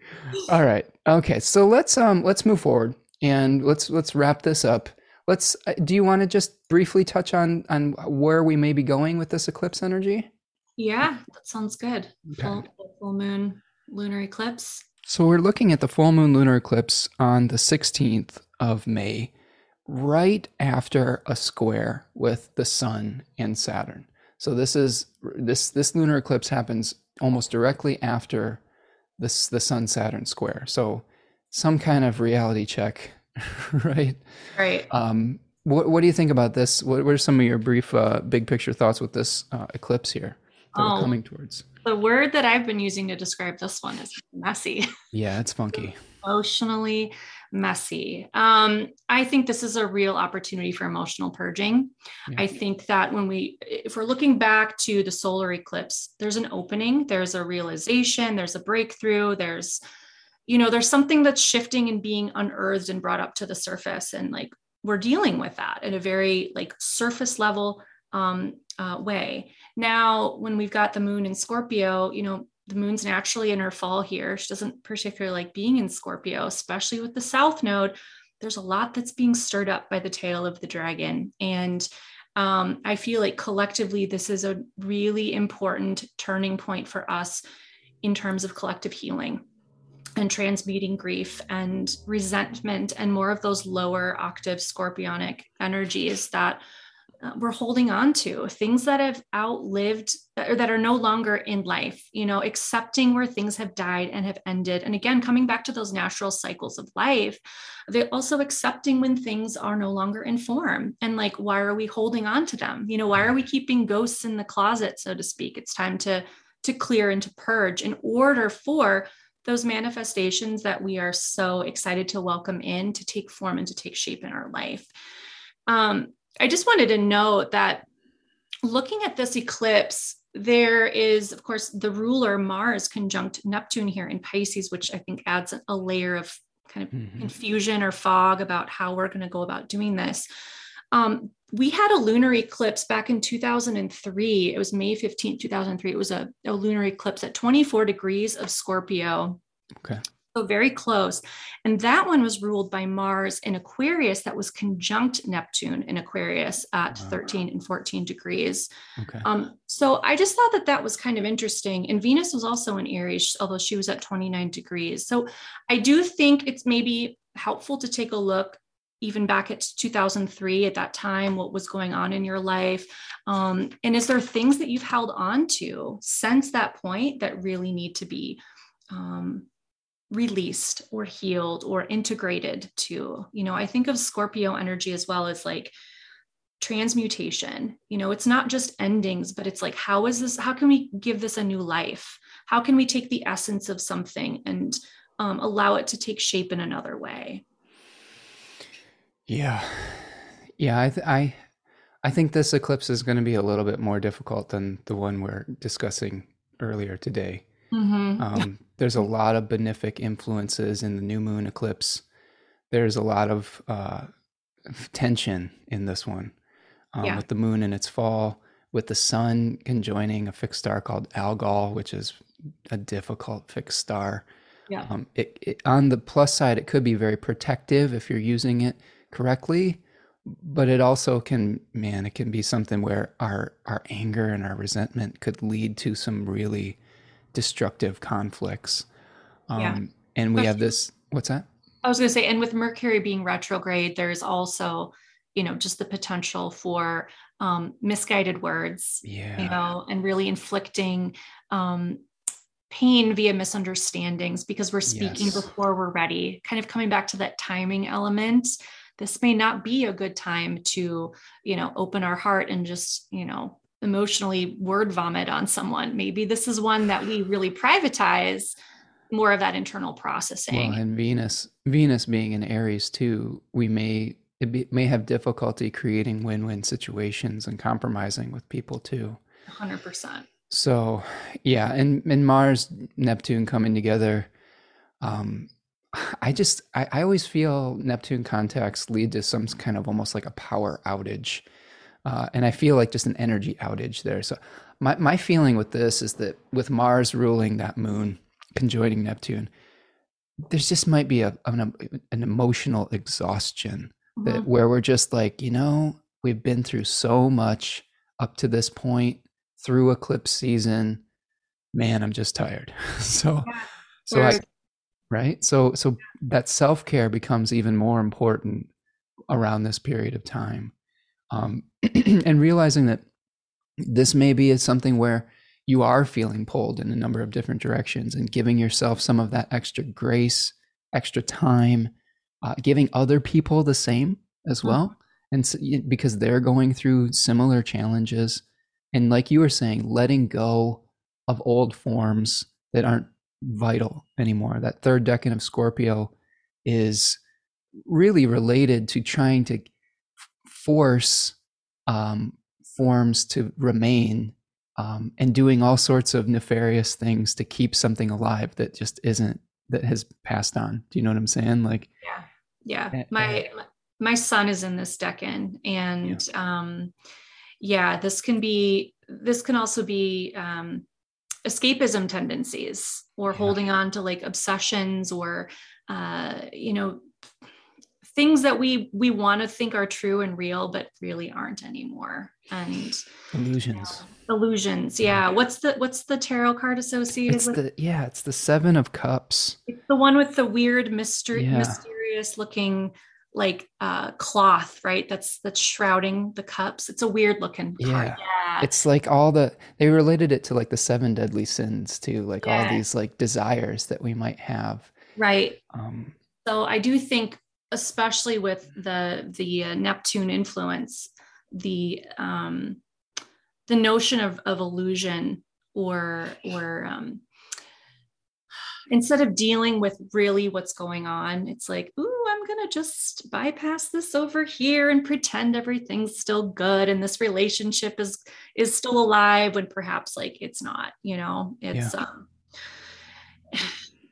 All right, okay, so let's um let's move forward and let's let's wrap this up. Let's. uh, Do you want to just briefly touch on on where we may be going with this eclipse energy? Yeah, that sounds good. Okay. Full, full moon lunar eclipse. So we're looking at the full moon lunar eclipse on the 16th of May, right after a square with the sun and Saturn. So this is this this lunar eclipse happens almost directly after this the sun Saturn square. So some kind of reality check, (laughs) right? Right. Um, what what do you think about this? What, what are some of your brief uh, big picture thoughts with this uh, eclipse here that we're Oh. coming towards? The word that I've been using to describe this one is messy. (laughs) Yeah, it's funky. emotionally messy. Um, I think this is a real opportunity for emotional purging. Yeah. I think that when we, if we're looking back to the solar eclipse, there's an opening, there's a realization, there's a breakthrough, there's, you know, there's something that's shifting and being unearthed and brought up to the surface. And like we're dealing with that in a very like surface level um, uh, way. Now, when we've got the moon in Scorpio, you know, the moon's naturally in her fall here. She doesn't particularly like being in Scorpio, especially with the south node. There's a lot that's being stirred up by the tail of the dragon. And um, I feel like collectively, this is a really important turning point for us in terms of collective healing and transmuting grief and resentment and more of those lower octave scorpionic energies that we're holding on to things that have outlived or that are no longer in life you know accepting where things have died and have ended. And again coming back to those natural cycles of life they're also accepting when things are no longer in form. And like why are we holding on to them? You know why are we keeping ghosts in the closet so to speak? It's time to to clear and to purge in order for those manifestations that we are so excited to welcome in to take form and to take shape in our life. Um, I just wanted to note that looking at this eclipse, there is, of course, the ruler Mars conjunct Neptune here in Pisces, which I think adds a layer of kind of mm-hmm. confusion or fog about how we're going to go about doing this. Um, we had a lunar eclipse back in 2003. It was May 15th, 2003. It was a, a lunar eclipse at 24 degrees of Scorpio. Okay. So very close. And that one was ruled by Mars in Aquarius that was conjunct Neptune in Aquarius at wow. 13 and 14 degrees. Okay. Um, so I just thought that that was kind of interesting. And Venus was also in Aries, although she was at 29 degrees. So I do think it's maybe helpful to take a look even back at 2003 at that time what was going on in your life um, and is there things that you've held on to since that point that really need to be um, released or healed or integrated to you know i think of scorpio energy as well as like transmutation. You know it's not just endings but it's like how is this how can we give this a new life? How can we take the essence of something and um, allow it to take shape in another way? Yeah. Yeah i th- i i think this eclipse is going to be a little bit more difficult than the one we're discussing earlier today Mm-hmm. Um, there's a lot of benefic influences in the new moon eclipse. There's a lot of uh, tension in this one um, yeah. with the moon in its fall, with the sun conjoining a fixed star called Algol, which is a difficult fixed star. Yeah. Um, it, it, on the plus side, it could be very protective if you're using it correctly, but it also can, man, it can be something where our our anger and our resentment could lead to some really destructive conflicts. Um, yeah. And we have this, what's that? I was going to say, and with Mercury being retrograde, there's also, you know, just the potential for um, misguided words, yeah. you know, and really inflicting um, pain via misunderstandings because we're speaking yes. before we're ready, kind of coming back to that timing element. This may not be a good time to, you know, open our heart and just, you know, emotionally word vomit on someone. Maybe this is one that we really privatize more of that internal processing. Well, and Venus, Venus being in Aries too, we may it be, may have difficulty creating win-win situations and compromising with people too. Hundred percent. So, yeah, and and Mars, Neptune coming together. Um, I just I, I always feel Neptune contacts lead to some kind of almost like a power outage uh, and I feel like just an energy outage there. So my, my feeling with this is that with Mars ruling that moon, conjoining Neptune, there's just might be a, an, an emotional exhaustion mm-hmm. that where we're just like, you know, we've been through so much up to this point through eclipse season. Man, I'm just tired. (laughs) so, yeah. so I, right. So, so that self care becomes even more important around this period of time um, (clears throat) and realizing that this maybe is something where you are feeling pulled in a number of different directions and giving yourself some of that extra grace, extra time, uh, giving other people the same as mm-hmm. well. And so, because they're going through similar challenges. And like you were saying, letting go of old forms that aren't vital anymore. That third decan of Scorpio is really related to trying to force um, forms to remain um, and doing all sorts of nefarious things to keep something alive that just isn't that has passed on. Do you know what I'm saying? Like, yeah, yeah. Eh, my eh. my sun is in this decan, and yeah. um, yeah, this can be this can also be um, escapism tendencies or yeah. holding on to like obsessions or uh, you know things that we we want to think are true and real but really aren't anymore. And illusions. Illusions yeah. What's the what's the tarot card associated it's with? the yeah it's the seven of cups. It's the one with the weird mystery yeah. mysterious looking like uh cloth right? That's that's shrouding the cups. It's a weird looking yeah. yeah. it's like all the they related it to like the seven deadly sins too like yeah. all these like desires that we might have. Right. Um so i do think especially with the the uh, neptune influence the um the notion of of illusion or or um instead of dealing with really what's going on, it's like, ooh, I'm going to just bypass this over here and pretend everything's still good and this relationship is is still alive when perhaps like it's not, you know. It's yeah. um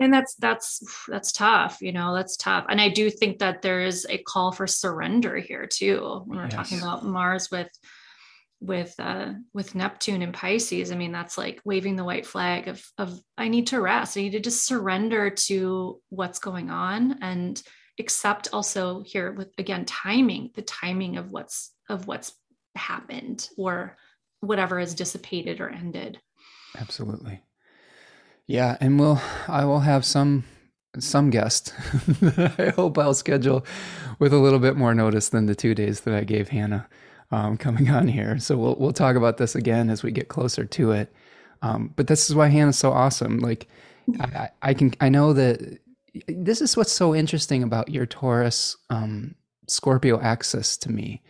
and that's that's that's tough you know that's tough. And i do think that there is a call for surrender here too when we're yes. talking about mars with with uh with neptune and pisces. I mean that's like waving the white flag of of i need to rest. I need to just surrender to what's going on and accept also here with again timing the timing of what's of what's happened or whatever has dissipated or ended. Absolutely yeah and we'll i will have some some guest (laughs) i hope i'll schedule with a little bit more notice than the two days that i gave hannah um, coming on here. So we'll we'll talk about this again as we get closer to it. Um, but this is why Hannah's so awesome. Like I, I, can I know that this is what's so interesting about your Taurus um, Scorpio axis to me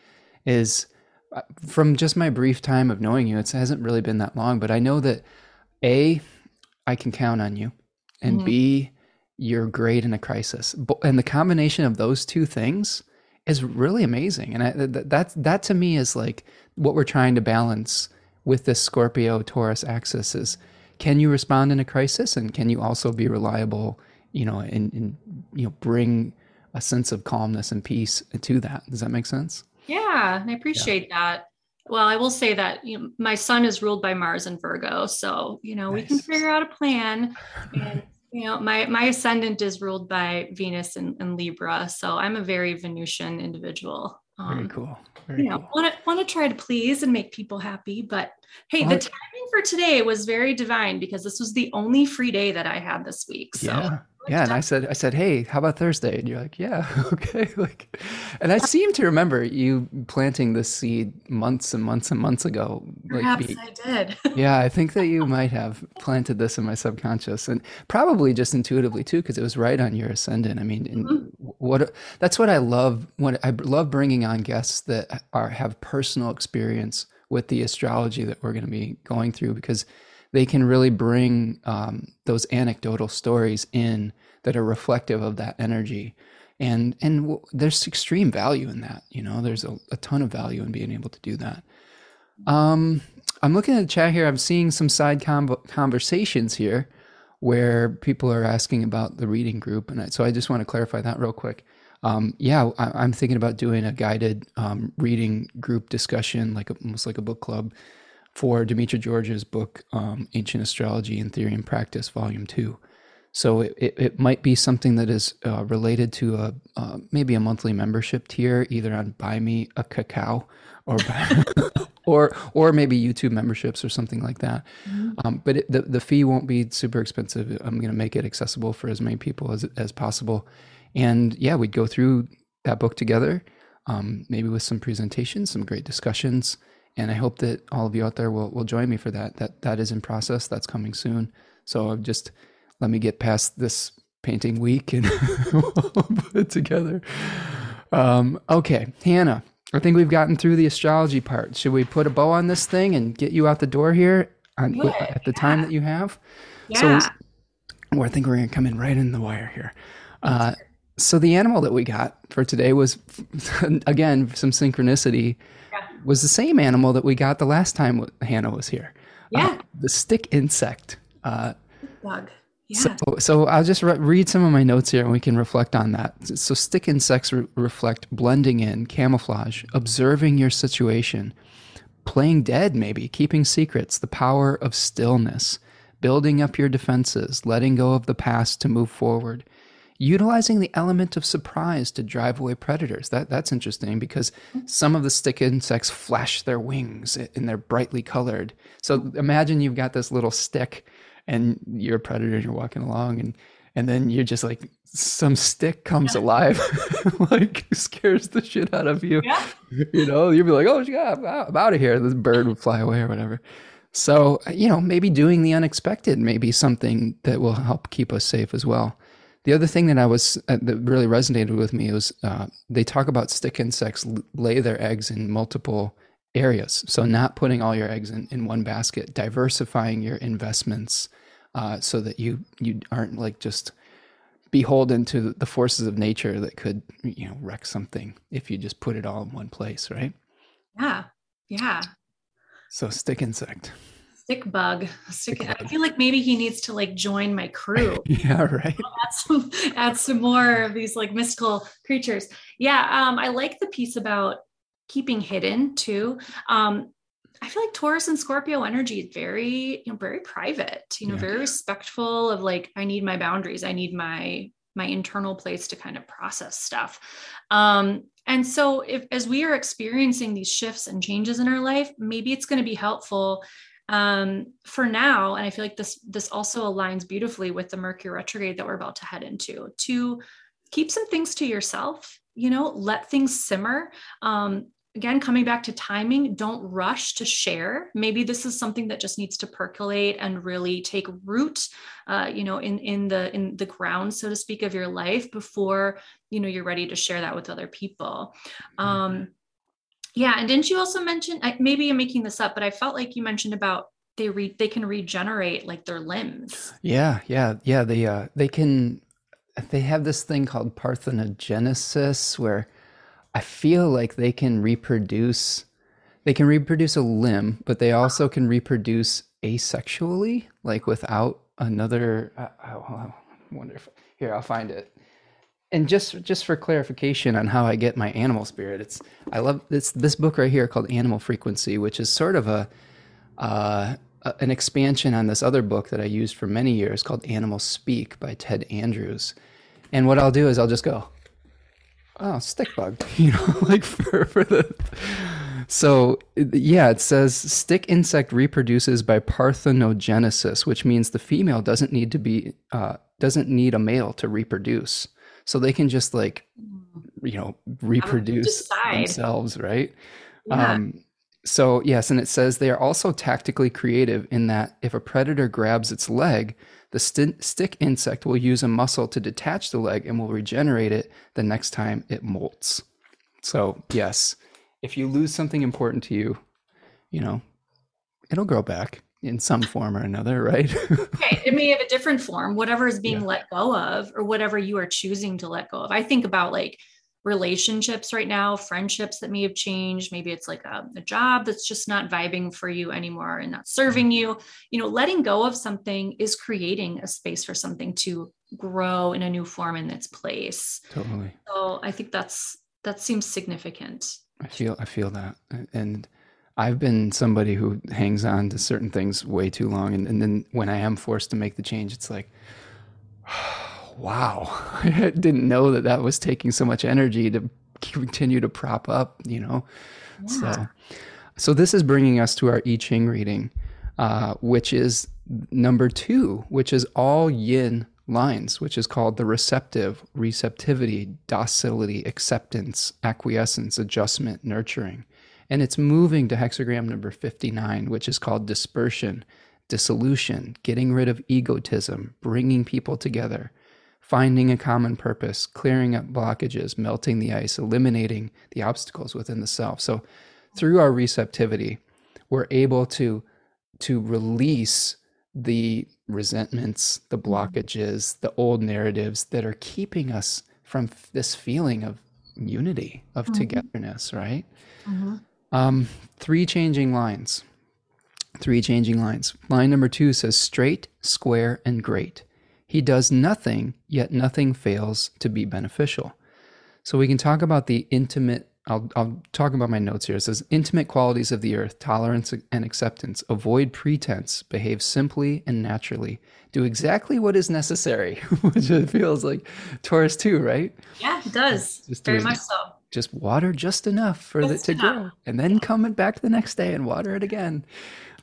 is uh, from just my brief time of knowing you. It hasn't really been that long, but I know that a I can count on you, and mm-hmm. b you're great in a crisis. And the combination of those two things is really amazing. And I, that that to me is like what we're trying to balance with this Scorpio Taurus axis is can you respond in a crisis and can you also be reliable, you know, and, and you know bring a sense of calmness and peace to that. Does that make sense? Yeah, I appreciate yeah. that. Well, I will say that you know, my sun is ruled by Mars and Virgo, so you know nice. we can figure out a plan. (laughs) And you know my my ascendant is ruled by venus and, and libra so i'm a very venusian individual. Um, very cool. Very you know want to want to try to please and make people happy but hey the timing for today was very divine because this was the only free day that i had this week so yeah. Yeah and i said i said hey how about thursday? And you're like yeah (laughs) okay (laughs) like and i seem to remember you planting this seed months and months and months ago perhaps like, i did. (laughs) Yeah i think that you might have planted this in my subconscious and probably just intuitively too because it was right on your ascendant. I mean mm-hmm. what that's what i love what i love bringing on guests that are have personal experience with the astrology that we're going to be going through because they can really bring um, those anecdotal stories in that are reflective of that energy. And and w- there's extreme value in that you know? There's a, a, ton of value in being able to do that. Um i'm looking at the chat here. I'm seeing some side com- conversations here where people are asking about the reading group and I, so i just want to clarify that real quick um, yeah I, am thinking about doing a guided um, reading group discussion like a, almost like a book club for Demetra George's book, um, Ancient Astrology in Theory and Practice, Volume 2. So it, it, it might be something that is uh, related to a uh, maybe a monthly membership tier, either on Buy Me a Cacao or (laughs) (laughs) or or maybe YouTube memberships or something like that. Mm-hmm. Um, but it, the the fee won't be super expensive. I'm going to make it accessible for as many people as as possible. And yeah, we'd go through that book together, um, maybe with some presentations, some great discussions and I hope that all of you out there will will join me for that. That that is in process. That's coming soon. So just let me get past this painting week and (laughs) we'll put it together. Um, okay, Hannah, I think we've gotten through the astrology part. Should we put a bow on this thing and get you out the door here on, at the yeah. time that you have? Yeah. So well, I think we're going to come in right in the wire here. Uh, so the animal that we got for today was, (laughs) again, some synchronicity was the same animal that we got the last time Hannah was here. Uh, yeah. Uh, the stick insect. Uh, Bug. Yeah. So, so I'll just re- read some of my notes here and we can reflect on that. So, stick insects re- reflect blending in, camouflage, observing your situation, playing dead, maybe, keeping secrets, the power of stillness, building up your defenses, letting go of the past to move forward, utilizing the element of surprise to drive away predators. That that's interesting because some of the stick insects flash their wings and they're brightly colored. So imagine you've got this little stick and you're a predator and you're walking along and and then you're just like some stick comes alive (laughs) like scares the shit out of you Yeah. (laughs) you know you'd be like oh yeah i'm out of here this bird would fly away or whatever so you know maybe doing the unexpected may be something that will help keep us safe as well the other thing that i was uh, that really resonated with me was uh, they talk about stick insects lay their eggs in multiple areas so not putting all your eggs in, in one basket diversifying your investments uh, so that you you aren't like just beholden to the forces of nature that could you know wreck something if you just put it all in one place right Yeah. Yeah. so stick insect Stick bug. I feel like maybe he needs to like join my crew. (laughs) yeah right add some add some more of these like mystical creatures. Yeah, um, I like the piece about keeping hidden too. Um, I feel like Taurus and Scorpio energy is very, you know, very private, you know, Yeah. very respectful of like, I need my boundaries. I need my my internal place to kind of process stuff. Um, and so if as we are experiencing these shifts and changes in our life, maybe it's going to be helpful um, for now. And I feel like this this also aligns beautifully with the Mercury retrograde that we're about to head into to keep some things to yourself, you know, let things simmer. Um, again coming back to timing don't rush to share maybe this is something that just needs to percolate and really take root uh, you know in in the in the ground so to speak of your life before you know you're ready to share that with other people um yeah and didn't you also mention I, maybe i'm making this up but i felt like you mentioned about they re, they can regenerate like their limbs. Yeah yeah yeah they uh they can they have this thing called parthenogenesis where i feel like they can reproduce they can reproduce a limb but they also can reproduce asexually like without another I, I, I wonder if here i'll find it and just just for clarification on how I get my animal spirit, it's I love this this book right here called Animal Frequency, which is sort of a uh, an expansion on this other book that I used for many years called Animal Speak by Ted Andrews. And what I'll do is I'll just go, oh, stick bug, (laughs) you know, (laughs) like for, for the. So, yeah, it says stick insect reproduces by parthenogenesis, which means the female doesn't need to be, uh, doesn't need a male to reproduce. So they can just like, you know, reproduce themselves, right? yeah Um, so, yes, and it says they are also tactically creative in that if a predator grabs its leg, the sti- stick insect will use a muscle to detach the leg and will regenerate it the next time it molts. So, yes, if you lose something important to you, you know, it'll grow back in some form or another, right? (laughs) Okay, it may have a different form, whatever is being Yeah. let go of, or whatever you are choosing to let go of. I think about like relationships right now, friendships that may have changed. Maybe it's like a, a job that's just not vibing for you anymore and not serving mm-hmm. you. You know, letting go of something is creating a space for something to grow in a new form in its place. totally. So I think that's that seems significant. I feel I feel that, and I've been somebody who hangs on to certain things way too long, and, and then when I am forced to make the change, it's like, (sighs) wow, (laughs) I didn't know that that was taking so much energy to continue to prop up, you know. So, so this is bringing us to our I Ching reading, uh, which is number two, which is all Yin lines, which is called the receptive, receptivity, docility, acceptance, acquiescence, adjustment, nurturing. And it's moving to hexagram number 59, which is called dispersion, dissolution, getting rid of egotism, bringing people together, finding a common purpose, clearing up blockages, melting the ice, eliminating the obstacles within the self. So through our receptivity, we're able to to release the resentments, the blockages, the old narratives that are keeping us from f- this feeling of unity, of Mhm. togetherness, right? Um, three changing lines. Three changing lines. Line number two says straight, square, and great. He does nothing, yet nothing fails to be beneficial. So we can talk about the intimate. I'll, I'll talk about my notes here. It says intimate qualities of the earth, tolerance and acceptance, avoid pretense, behave simply and naturally, do exactly what is necessary, (laughs) which it feels like Taurus too, right? Yeah, it does. Just Very doing- much so. Just water just enough for it to grow and then come back the next day and water it again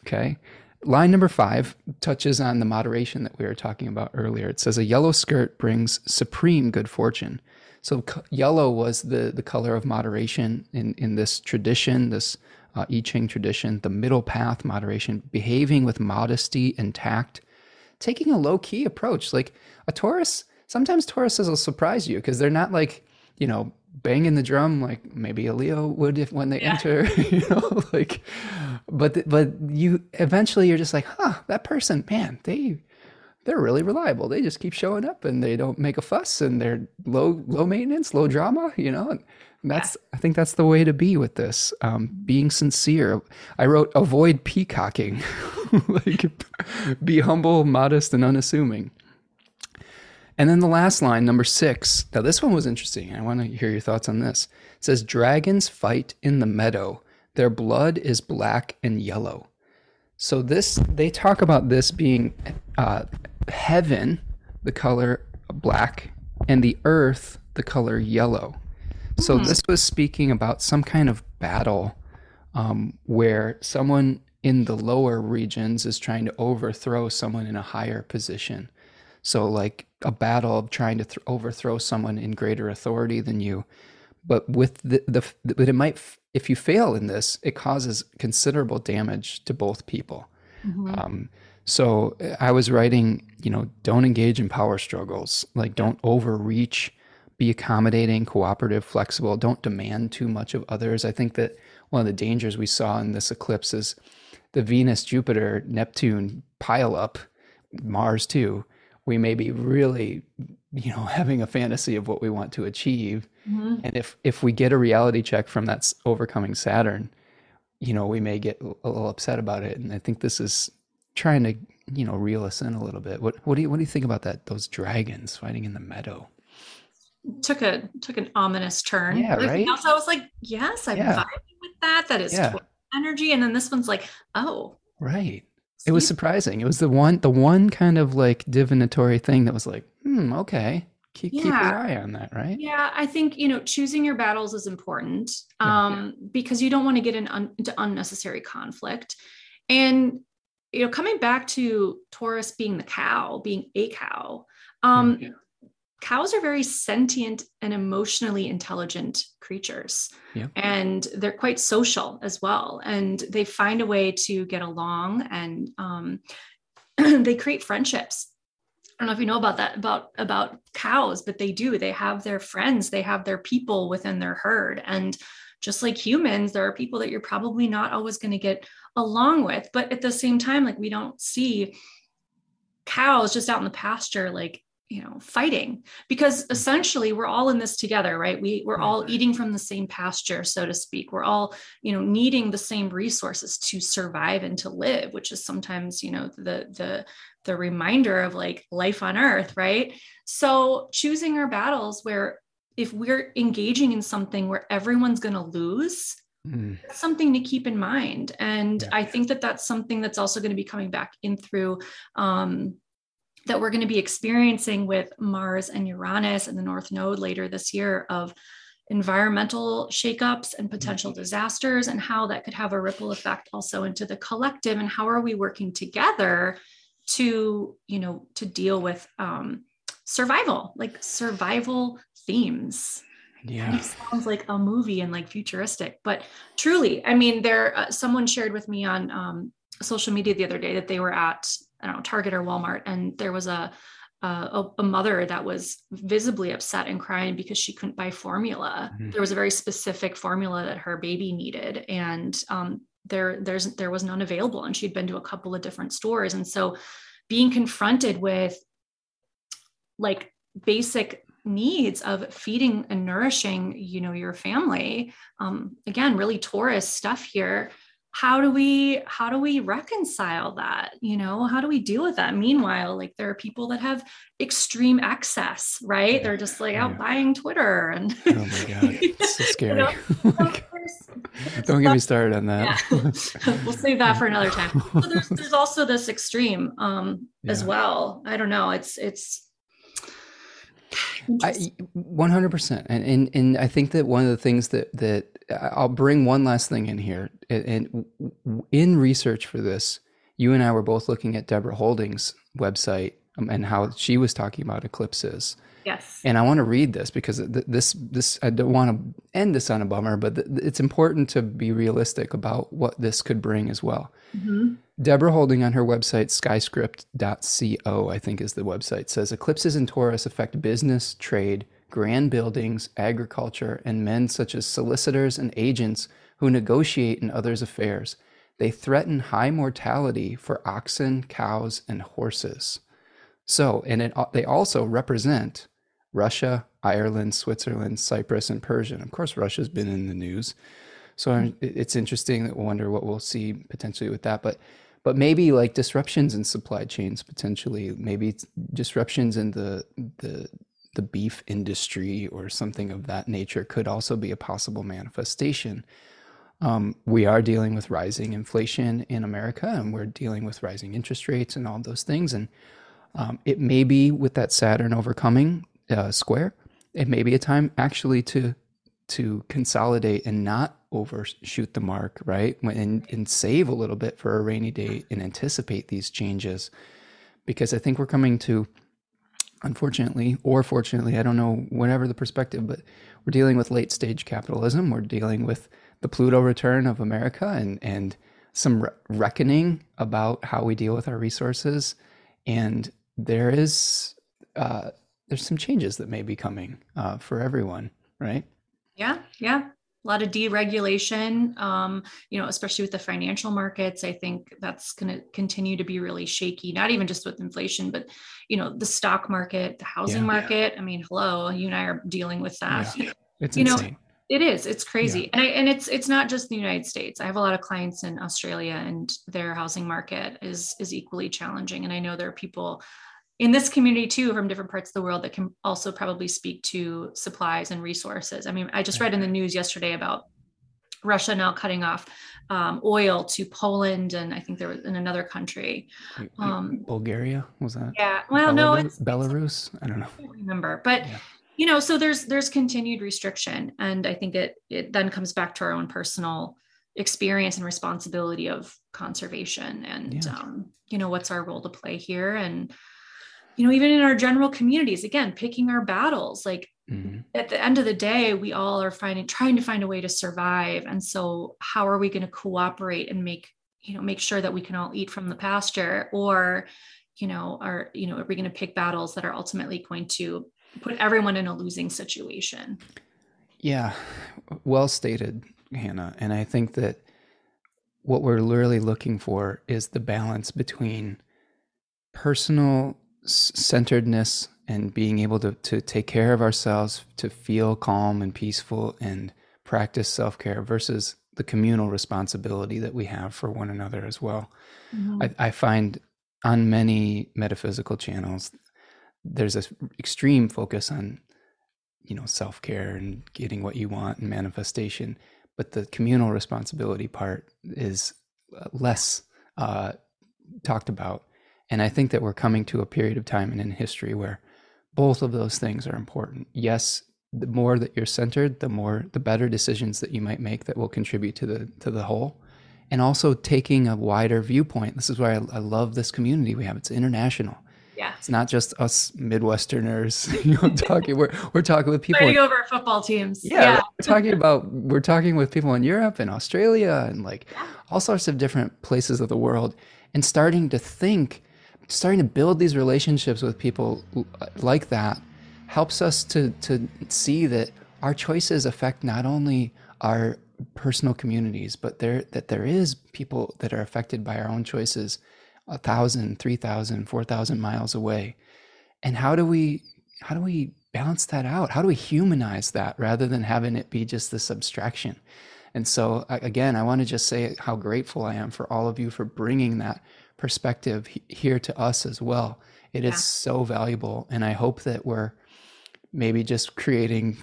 okay line number five touches on the moderation that we were talking about earlier. It says a yellow skirt brings supreme good fortune. So yellow was the the color of moderation in in this tradition, this uh, I Ching tradition, the middle path moderation, behaving with modesty and tact, taking a low key approach. Like a Taurus, sometimes Tauruses will surprise you because they're not like you know banging the drum like maybe a Leo would if when they yeah. enter, (laughs) you know, like, but but you eventually you're just like, huh, that person, man, they they're really reliable. They just keep showing up and they don't make a fuss and they're low low maintenance, low drama, you know. And that's yeah. I think that's the way to be with this. Um, being sincere. I wrote avoid peacocking, (laughs) like be humble, modest, and unassuming. And then the last line, number six. Now, this one was interesting. I want to hear your thoughts on this. It says, Dragons fight in the meadow. Their blood is black and yellow. So, this, they talk about this being uh, heaven, the color black, and the earth, the color yellow. So, mm-hmm. this was speaking about some kind of battle um, where someone in the lower regions is trying to overthrow someone in a higher position. So, like a battle of trying to th- overthrow someone in greater authority than you. But with the, the, but it might, if you fail in this, it causes considerable damage to both people. Mm-hmm. Um, so I was writing, you know, don't engage in power struggles. Like, don't overreach. Be accommodating, cooperative, flexible. Don't demand too much of others. I think that one of the dangers we saw in this eclipse is the Venus, Jupiter, Neptune pile up, Mars too we may be really you know (laughs) having a fantasy of what we want to achieve. Mm-hmm. and if if we get a reality check from that overcoming saturn you know we may get a little upset about it. And i think this is trying to you know reel us in a little bit. What what do you what do you think about that those dragons fighting in the meadow? Took a took an ominous turn. Yeah right? else i was like yes i'm yeah. vibing with that. That is yeah. energy. And then this one's like oh. Right it was surprising. It was the one, the one kind of like divinatory thing that was like, hmm, okay, keep, yeah. keep your eye on that, right? Yeah, I think you know choosing your battles is important um, yeah. because you don't want to get in un- into unnecessary conflict, and you know coming back to Taurus being the cow, being a cow. Um, yeah cows are very sentient and emotionally intelligent creatures. Yeah. and they're quite social as well. And they find a way to get along and um, (clears throat) they create friendships. I don't know if you know about that about about cows but they do. They have their friends. They have their people within their herd. And just like humans there are people that you're probably not always going to get along with. But at the same time like we don't see cows just out in the pasture like you know fighting because essentially we're all in this together right? We we're all eating from the same pasture so to speak. We're all you know needing the same resources to survive and to live which is sometimes you know the the the reminder of like life on earth right? So choosing our battles where if we're engaging in something where everyone's going to lose mm. something to keep in mind. And yeah. i think that that's something that's also going to be coming back in through um, that we're going to be experiencing with Mars and Uranus and the North Node later this year of environmental shakeups and potential mm-hmm. disasters and how that could have a ripple effect also into the collective and how are we working together to you know to deal with um, survival like survival themes yeah it sounds like a movie and like futuristic but truly i mean there uh, someone shared with me on um, social media the other day that they were at I don't know, Target or Walmart, and there was a a, a, mother that was visibly upset and crying because she couldn't buy formula. Mm-hmm. There was a very specific formula that her baby needed, and um, there there's there was none available, and she'd been to a couple of different stores, and so being confronted with like basic needs of feeding and nourishing you know your family um, again really taurus stuff here how do we how do we reconcile that you know? How do we deal with that? Meanwhile like there are people that have extreme access right? Yeah. they're just like out yeah. buying twitter and oh my god. (laughs) it's so scary. (laughs) Know? (laughs) don't get me started on that. Yeah. we'll save that for another time. So there's, there's also this extreme um as well. I don't know. It's it's I, 100% and, and and i think that one of the things that that I'll bring one last thing in here. And in research for this, you and I were both looking at Deborah Houlding's website um, and how she was talking about eclipses. Yes. And I want to read this because this this I don't want to end this on a bummer, but it's important to be realistic about what this could bring as well. Mm-hmm. Deborah Houlding on her website skyscript.co, I think is the website, says eclipses in Taurus affect business, trade, grand buildings, agriculture, and men such as solicitors and agents who negotiate in others' affairs. They threaten high mortality for oxen, cows, and horses. So, and it, they also represent Russia, Ireland, Switzerland, Cyprus, and Persia. Of course, Russia's been in the news. So it's interesting that we wonder what we'll see potentially with that. But but maybe like disruptions in supply chains potentially, maybe disruptions in the the the beef industry or something of that nature could also be a possible manifestation. Um, we are dealing with rising inflation in America, and we're dealing with rising interest rates and all those things. And um, it may be with that Saturn overcoming uh, square, it may be a time actually to to consolidate and not overshoot the mark, right? And, and save a little bit for a rainy day and anticipate these changes. Because I think we're coming to, unfortunately, or fortunately, I don't know, whatever the perspective, but we're dealing with late stage capitalism. We're dealing with the Pluto return of America and, and some re- reckoning about how we deal with our resources. And there is uh, there's some changes that may be coming uh, for everyone, right? Yeah, yeah. A lot of deregulation, um, you know, especially with the financial markets. I think that's going to continue to be really shaky, not even just with inflation, but, you know, the stock market, the housing yeah, market. Yeah. I mean, hello, you and I are dealing with that. Yeah. It's you insane. know, it is it's crazy and I, and it's it's not just the united states i have a lot of clients in australia and their housing market is is equally challenging and i know there are people in this community too from different parts of the world that can also probably speak to supplies and resources i mean i just read in the news yesterday about russia now cutting off um, oil to poland and i think there was in another country um, bulgaria was that yeah well belarus? no it's belarus i don't know I remember but yeah. you know so there's there's continued restriction and i think it it then comes back to our own personal experience and responsibility of conservation and yeah. um, you know what's our role to play here and you know even in our general communities again picking our battles like mm-hmm. at the end of the day we all are finding trying to find a way to survive. And so how are we going to cooperate and make you know make sure that we can all eat from the pasture? Or you know are you know are we going to pick battles that are ultimately going to put everyone in a losing situation? Yeah well stated hannah. And i think that what we're really looking for is the balance between personal centeredness and being able to, to take care of ourselves, to feel calm and peaceful and practice self care versus the communal responsibility that we have for one another as well. Mm-hmm. I, I, find on many metaphysical channels, there's an extreme focus on, you know, self care and getting what you want and manifestation, but the communal responsibility part is less uh, talked about and I think that we're coming to a period of time and in history where both of those things are important. Yes, the more that you're centered, the more the better decisions that you might make that will contribute to the to the whole. And also taking a wider viewpoint. This is why I, I love this community we have. It's international. Yeah. It's not just us Midwesterners, (laughs) you know, talking. We're we're talking with people fighting in, over football teams. Yeah, yeah. We're talking about we're talking with people in Europe and Australia and like yeah. all sorts of different places of the world, and starting to think starting to build these relationships with people like that helps us to to see that our choices affect not only our personal communities, but there that there is people that are affected by our own choices a thousand, three thousand, four thousand miles away. And how do we how do we balance that out? How do we humanize that rather than having it be just this abstraction? And so again, I want to just say how grateful I am for all of you for bringing that perspective here to us as well. It yeah. is so valuable. And I hope that we're maybe just creating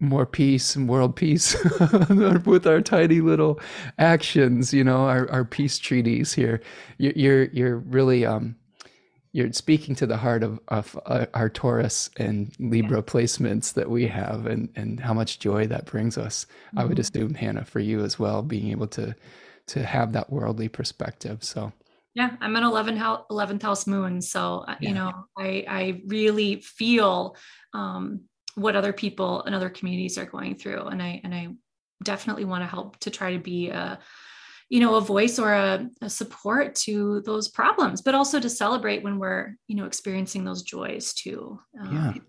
more peace and world peace (laughs) with our tiny little actions, you know, our, our peace treaties here. You're, you're, you're really, um, you're speaking to the heart of, of uh, our Taurus and Libra yeah. placements that we have and, and how much joy that brings us. Mm-hmm. I would mm-hmm. assume, Hannah, for you as well, being able to, to have that worldly perspective. So Yeah, I'm an 11 house, 11th house moon. So, uh, yeah. you know, I, I really feel um, what other people and other communities are going through. And I, and I definitely want to help to try to be a, you know, a voice or a, a support to those problems, but also to celebrate when we're, you know, experiencing those joys too. Um, yeah.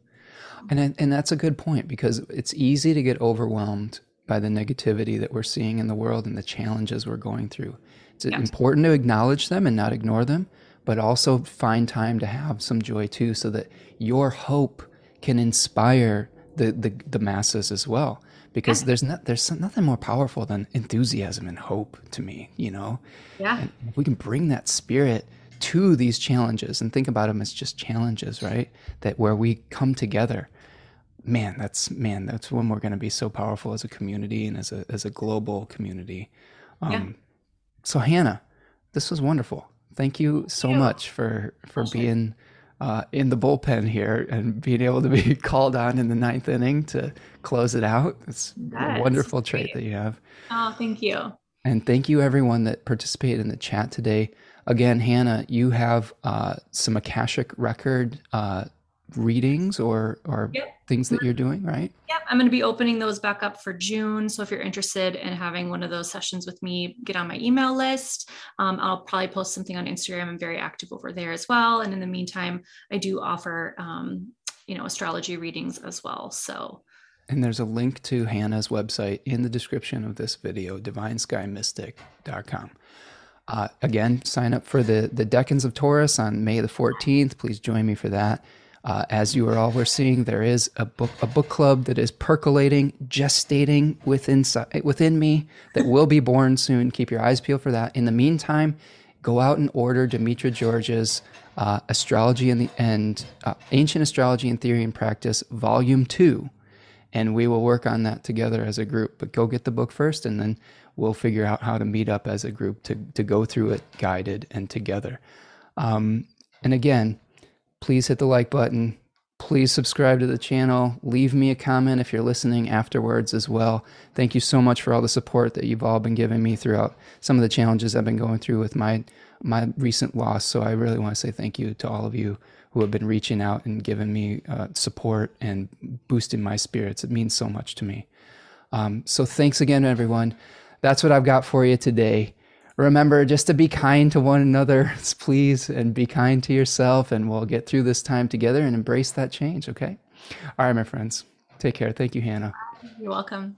And, and that's a good point because it's easy to get overwhelmed by the negativity that we're seeing in the world and the challenges we're going through. It's yes. important to acknowledge them and not ignore them, but also find time to have some joy too, so that your hope can inspire the, the, the masses as well. Because yeah. there's not there's nothing more powerful than enthusiasm and hope to me, you know. Yeah. And if we can bring that spirit to these challenges and think about them as just challenges, right? That where we come together man, that's man, that's when we're going to be so powerful as a community and as a as a global community. Um, yeah. So Hannah, this was wonderful. Thank you so Thank you. much for for being uh, in the bullpen here and being able to be (laughs) called on in the ninth inning to close it out. It's a wonderful trait that you have. Oh, thank you. And thank you everyone that participated in the chat today. Again, Hannah, you have uh, some Akashic record uh, readings or or yep. things that you're doing, right? Yeah, I'm going to be opening those back up for June. So if you're interested in having one of those sessions with me, get on my email list. Um, I'll probably post something on Instagram. I'm very active over there as well. And in the meantime, I do offer um, you know astrology readings as well. So. And there's a link to Hannah's website in the description of this video, divineskymystic.com. Uh, again, sign up for the, the Decans of Taurus on May the 14th. Please join me for that. Uh, as you are all were seeing, there is a book a book club that is percolating, gestating within within me that will be born soon. Keep your eyes peeled for that. In the meantime, go out and order Demetra George's uh, Astrology and the and uh, Ancient Astrology and Theory and Practice, Volume Two, and we will work on that together as a group. But go get the book first, and then we'll figure out how to meet up as a group to to go through it guided and together. Um, and again, please hit the like button. Please subscribe to the channel. Leave me a comment if you're listening afterwards as well. Thank you so much for all the support that you've all been giving me throughout some of the challenges I've been going through with my my recent loss. So I really want to say thank you to all of you who have been reaching out and giving me uh, support and boosting my spirits. It means so much to me. Um, so thanks again, everyone. That's what I've got for you today remember just to be kind to one another, (laughs) please, and be kind to yourself. And we'll get through this time together and embrace that change. Okay. All right, my friends. Take care. Thank you, Hannah. You're welcome.